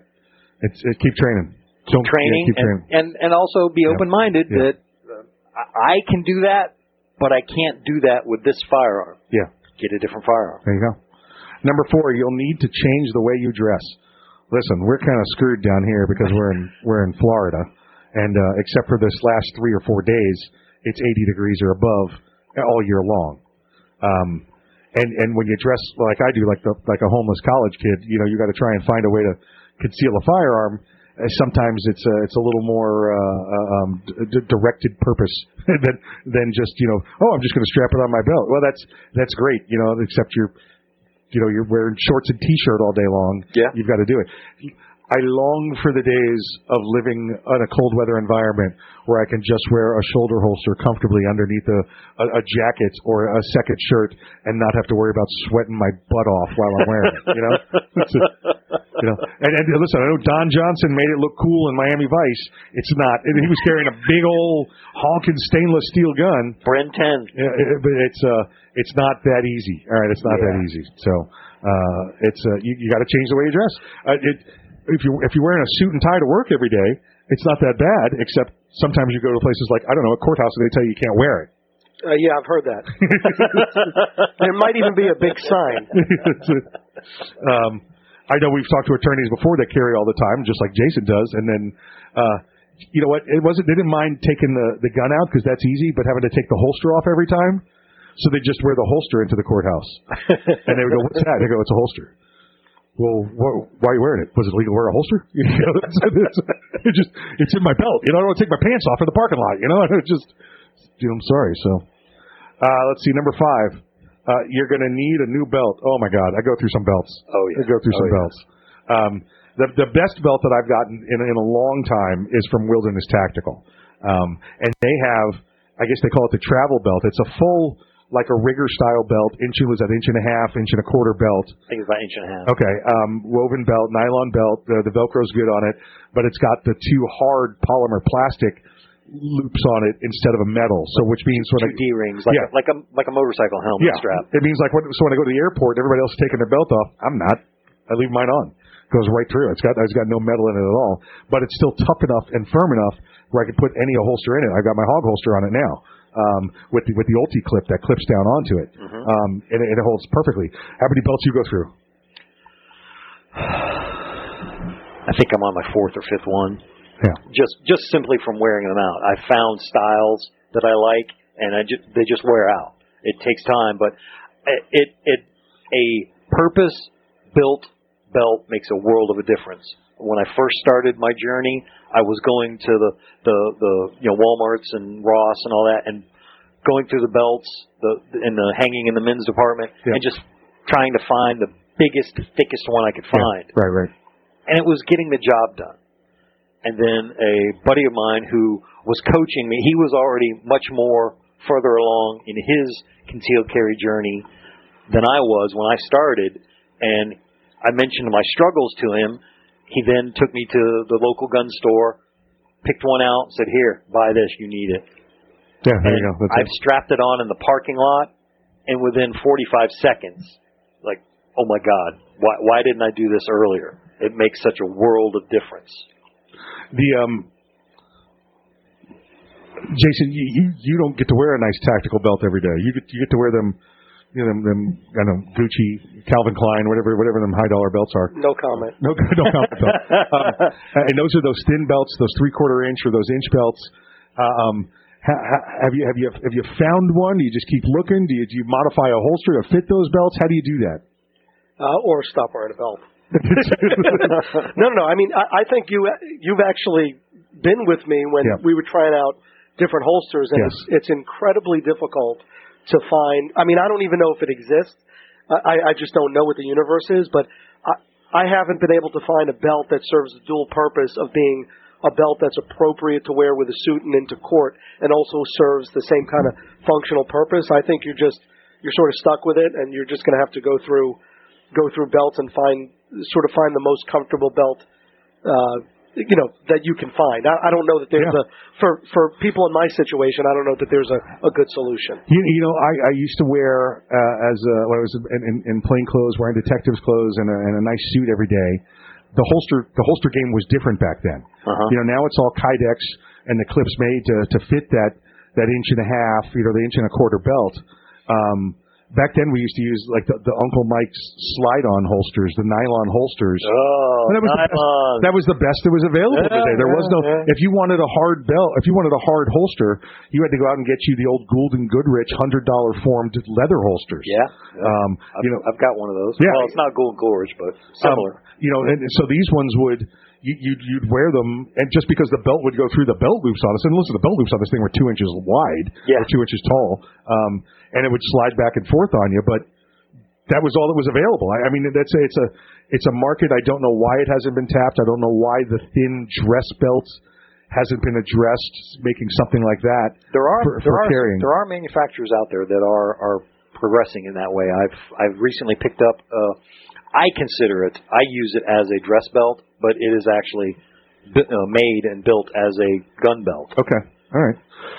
it's it, keep training. Don't yeah, training keep and, training. and and also be Yeah. open minded Yeah. that uh, I I can do that, but I can't do that with this firearm. Yeah. Get a different firearm. There you go. Number four, you'll need to change the way you dress. Listen, we're kind of screwed down here because we're in we're in Florida, and uh, except for this last three or four days, it's 80 degrees or above all year long. Um, and and when you dress like I do, like the like a homeless college kid, you know, you got to try and find a way to conceal a firearm. Uh, sometimes it's a it's a little more uh, um, d- directed purpose than than just you know oh I'm just going to strap it on my belt. Well, that's that's great, you know, except you're you know you're wearing shorts and t-shirt all day long. Yeah. you've got to do it. I long for the days of living in a cold weather environment where I can just wear a shoulder holster comfortably underneath a, a, a jacket or a second shirt and not have to worry about sweating my butt off while I'm wearing it. You know, a- you know. And, and listen, I know Don Johnson made it look cool in Miami Vice. It's not. And he was carrying a big old honking stainless steel gun. Bren 10. Yeah, it- but it's uh, it's not that easy. All right, it's not that easy. So uh, it's uh, you, you got to change the way you dress. Uh, it, if you if you're wearing a suit and tie to work every day, it's not that bad. Except sometimes you go to places like I don't know a courthouse and they tell you you can't wear it. Uh, yeah, I've heard that. there might even be a big sign. um, I know we've talked to attorneys before that carry all the time, just like Jason does, and then. Uh, you know what? It wasn't. They didn't mind taking the the gun out because that's easy, but having to take the holster off every time, so they just wear the holster into the courthouse, and they would go, "What's that?" They go, "It's a holster." Well, wh- why are you wearing it? Was it legal to wear a holster? You know, it's, it's, it just it's in my belt. You know, I don't want to take my pants off in the parking lot. You know, and it just you know, I'm sorry. So, uh, let's see, number five. Uh, you're going to need a new belt. Oh my God, I go through some belts. Oh yeah, I go through Oh, some yeah. belts. Um, the the best belt that I've gotten in in a long time is from Wilderness Tactical, um, and they have, I guess they call it the travel belt. It's a full like a rigger style belt. Inch was an inch and a half, inch and a quarter belt. I think it's about inch and a half. Okay, um, woven belt, nylon belt. The, the Velcro's good on it, but it's got the two hard polymer plastic loops on it instead of a metal. So which means when Two I, D rings, like Yeah. a, like a like a motorcycle helmet strap. yeah, strap. it means like when, so when I go to the airport, and everybody else is taking their belt off. I'm not. I leave mine on. Goes right through. It's got it's got no metal in it at all, but it's still tough enough and firm enough where I can put any holster in it. I've got my Hawg Holster on it now. Um, with the with the Ulti-Clip that clips down onto it, Mm-hmm. um, and, it- and it holds perfectly. How many belts you go through? I think I'm on my fourth or fifth one. Yeah. Just just simply from wearing them out. I found styles that I like, and I just they just wear out. It takes time, but it it, it a purpose built belt makes a world of a difference. When I first started my journey, I was going to the the the you know WalMarts and Ross and all that, and going through the belts, the in the hanging in the men's department, and just trying to find the biggest, thickest one I could find Right, right. and it was getting the job done. And then a buddy of mine who was coaching me, he was already much more further along in his concealed carry journey than I was when I started. And I mentioned my struggles to him. He then took me to the local gun store, picked one out, said, "Here, buy this. You need it." Yeah, there you go. That's I've it. strapped it on in the parking lot, and within 45 seconds, like, oh my God, why, why didn't I do this earlier? It makes such a world of difference. The um, Jason, you, you you don't get to wear a nice tactical belt every day. You get you get to wear them, you know, them, them I don't know Gucci, Calvin Klein, whatever whatever them high dollar belts are. No comment. No, no comment. um, and those are those thin belts, those three quarter inch or those inch belts. Uh, um, ha, ha, have you have you have you found one? Do you just keep looking? Do you do you modify a holster to fit those belts? How do you do that? uh, or stop wearing a belt. no, no, no. I mean, I, I think you you've actually been with me when Yeah. we were trying out different holsters, and Yes. it's it's incredibly difficult to find. I mean, I don't even know if it exists. I, I just don't know what the universe is, but I, I haven't been able to find a belt that serves the dual purpose of being a belt that's appropriate to wear with a suit and into court, and also serves the same kind of functional purpose. I think you're just you're sort of stuck with it, and you're just going to have to go through go through belts and find sort of find the most comfortable belt uh you know that you can find i, I don't know that there's a for for people in my situation i don't know that there's a, a good solution You, you know, I, I used to wear uh, as uh, when I was in, in, in plain clothes, wearing detective's clothes and a, and a nice suit every day. The holster the holster game was different back then. Uh-huh. You know, now it's all Kydex and the clips made to to fit that that inch and a half, you know, the inch and a quarter belt. Um, back then we used to use like the, the Uncle Mike's slide-on holsters, the nylon holsters. Oh, that was the best, nylon. that was the best that was available Yeah, today. There was no. yeah, If you wanted a hard belt, if you wanted a hard holster, you had to go out and get you the old Gould and Goodrich hundred dollar formed leather holsters. Yeah. Um, I've, you know, I've got one of those. Yeah. Well, it's not Gold Gorge, but similar. um, you know, and so these ones would you, you'd, you'd wear them, and just because the belt would go through the belt loops on us, and listen, the belt loops on this thing were two inches wide, Yeah. or two inches tall, um, and it would slide back and forth on you, but that was all that was available. I, I mean, that's a, it's a it's a market. I don't know why it hasn't been tapped. I don't know why the thin dress belts hasn't been addressed, making something like that. there are for, there for are carrying. there are manufacturers out there that are are progressing in that way. I've I've recently picked up. Uh, I consider it. I use it as a dress belt, but it is actually uh, made and built as a gun belt. Okay. All right.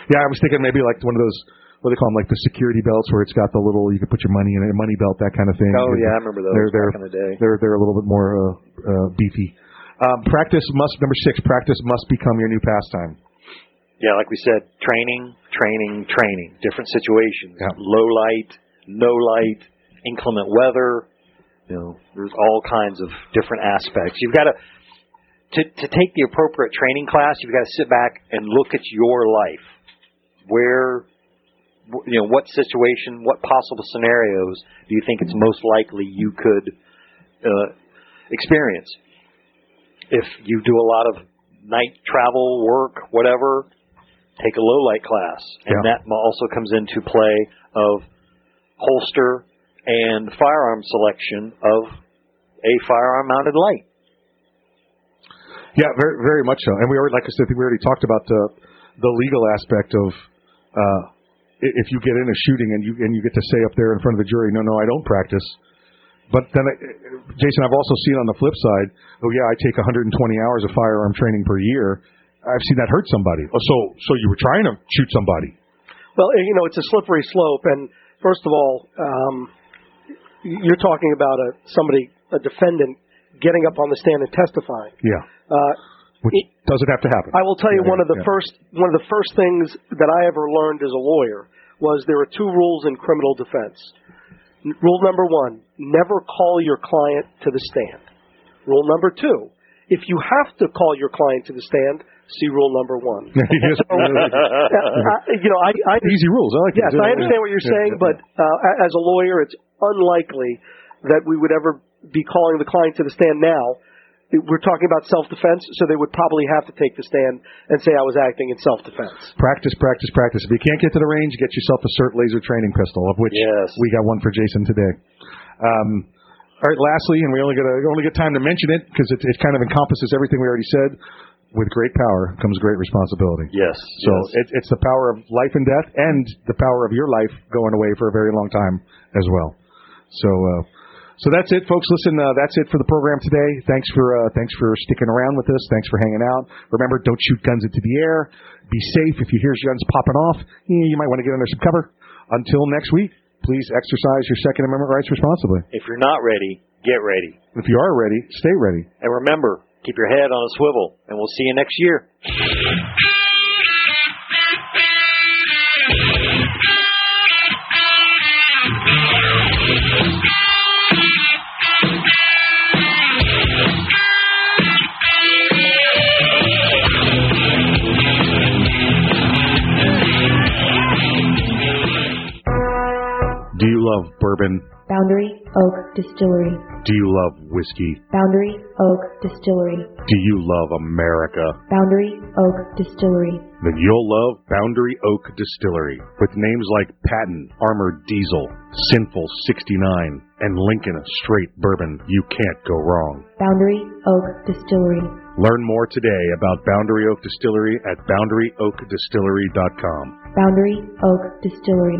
Yeah, I was thinking maybe like one of those what do they call them, like the security belts where it's got the little you can put your money in a money belt, that kind of thing. Oh yeah, I remember those They're they're back in the day. they're they're a little bit more uh, uh, beefy. Um, practice must number six. Practice must become your new pastime. yeah, like we said, training, training, training, different situations, low light, no light, inclement weather. You know, there's all kinds of different aspects. You've got to to to take the appropriate training class. You've got to sit back and look at your life. Where, you know, what situation, what possible scenarios do you think it's most likely you could uh, experience? If you do a lot of night travel, work, whatever, take a low light class, and Yeah. that also comes into play of holster and firearm selection of a firearm mounted light. Yeah, very very much so. And we already, like I said, I think we already talked about the the legal aspect of uh, if you get in a shooting and you and you get to say up there in front of the jury, no, no, I don't practice. But then, I, Jason, I've also seen on the flip side, oh yeah, I take 120 hours of firearm training per year. I've seen that hurt somebody. Oh, so so you were trying to shoot somebody? Well, you know, it's a slippery slope. And first of all, um, you're talking about a somebody, a defendant, getting up on the stand and testifying. Yeah, Uh, which doesn't have to happen. I will tell you Yeah, one of the yeah. first one of the first things that I ever learned as a lawyer was there are two rules in criminal defense. Rule number one: never call your client to the stand. Rule number two: if you have to call your client to the stand, see rule number one. So, uh, you know, I, I Easy rules. I like yes. I understand what you're saying, yeah, but uh, as a lawyer, it's unlikely that we would ever be calling the client to the stand now. We're talking about self-defense, so they would probably have to take the stand and say I was acting in self-defense. Practice, practice, practice. If you can't get to the range, get yourself a SIRT laser training pistol, of which Yes. we got one for Jason today. Um, all right, lastly, and we only get a, only get time to mention it because it, it kind of encompasses everything we already said. With great power comes great responsibility. Yes. So yes. It, it's the power of life and death, and the power of your life going away for a very long time as well. So, uh, so that's it, folks. Listen, uh, that's it for the program today. Thanks for uh, thanks for sticking around with us. Thanks for hanging out. Remember, don't shoot guns into the air. Be safe. If you hear guns popping off, you might want to get under some cover. Until next week, please exercise your Second Amendment rights responsibly. if you're not ready, get ready. If you are ready, stay ready. And remember, keep your head on a swivel, and we'll see you next year. You love bourbon? Boundary Oak Distillery. Do you love whiskey? Boundary Oak Distillery. Do you love America? Boundary Oak Distillery. then you'll love Boundary Oak Distillery. With names like Patton, Armored Diesel, Sinful 69, and Lincoln Straight Bourbon, you can't go wrong. Boundary Oak Distillery. Learn more today about Boundary Oak Distillery at boundaryoakdistillery.com. Boundary Oak Distillery.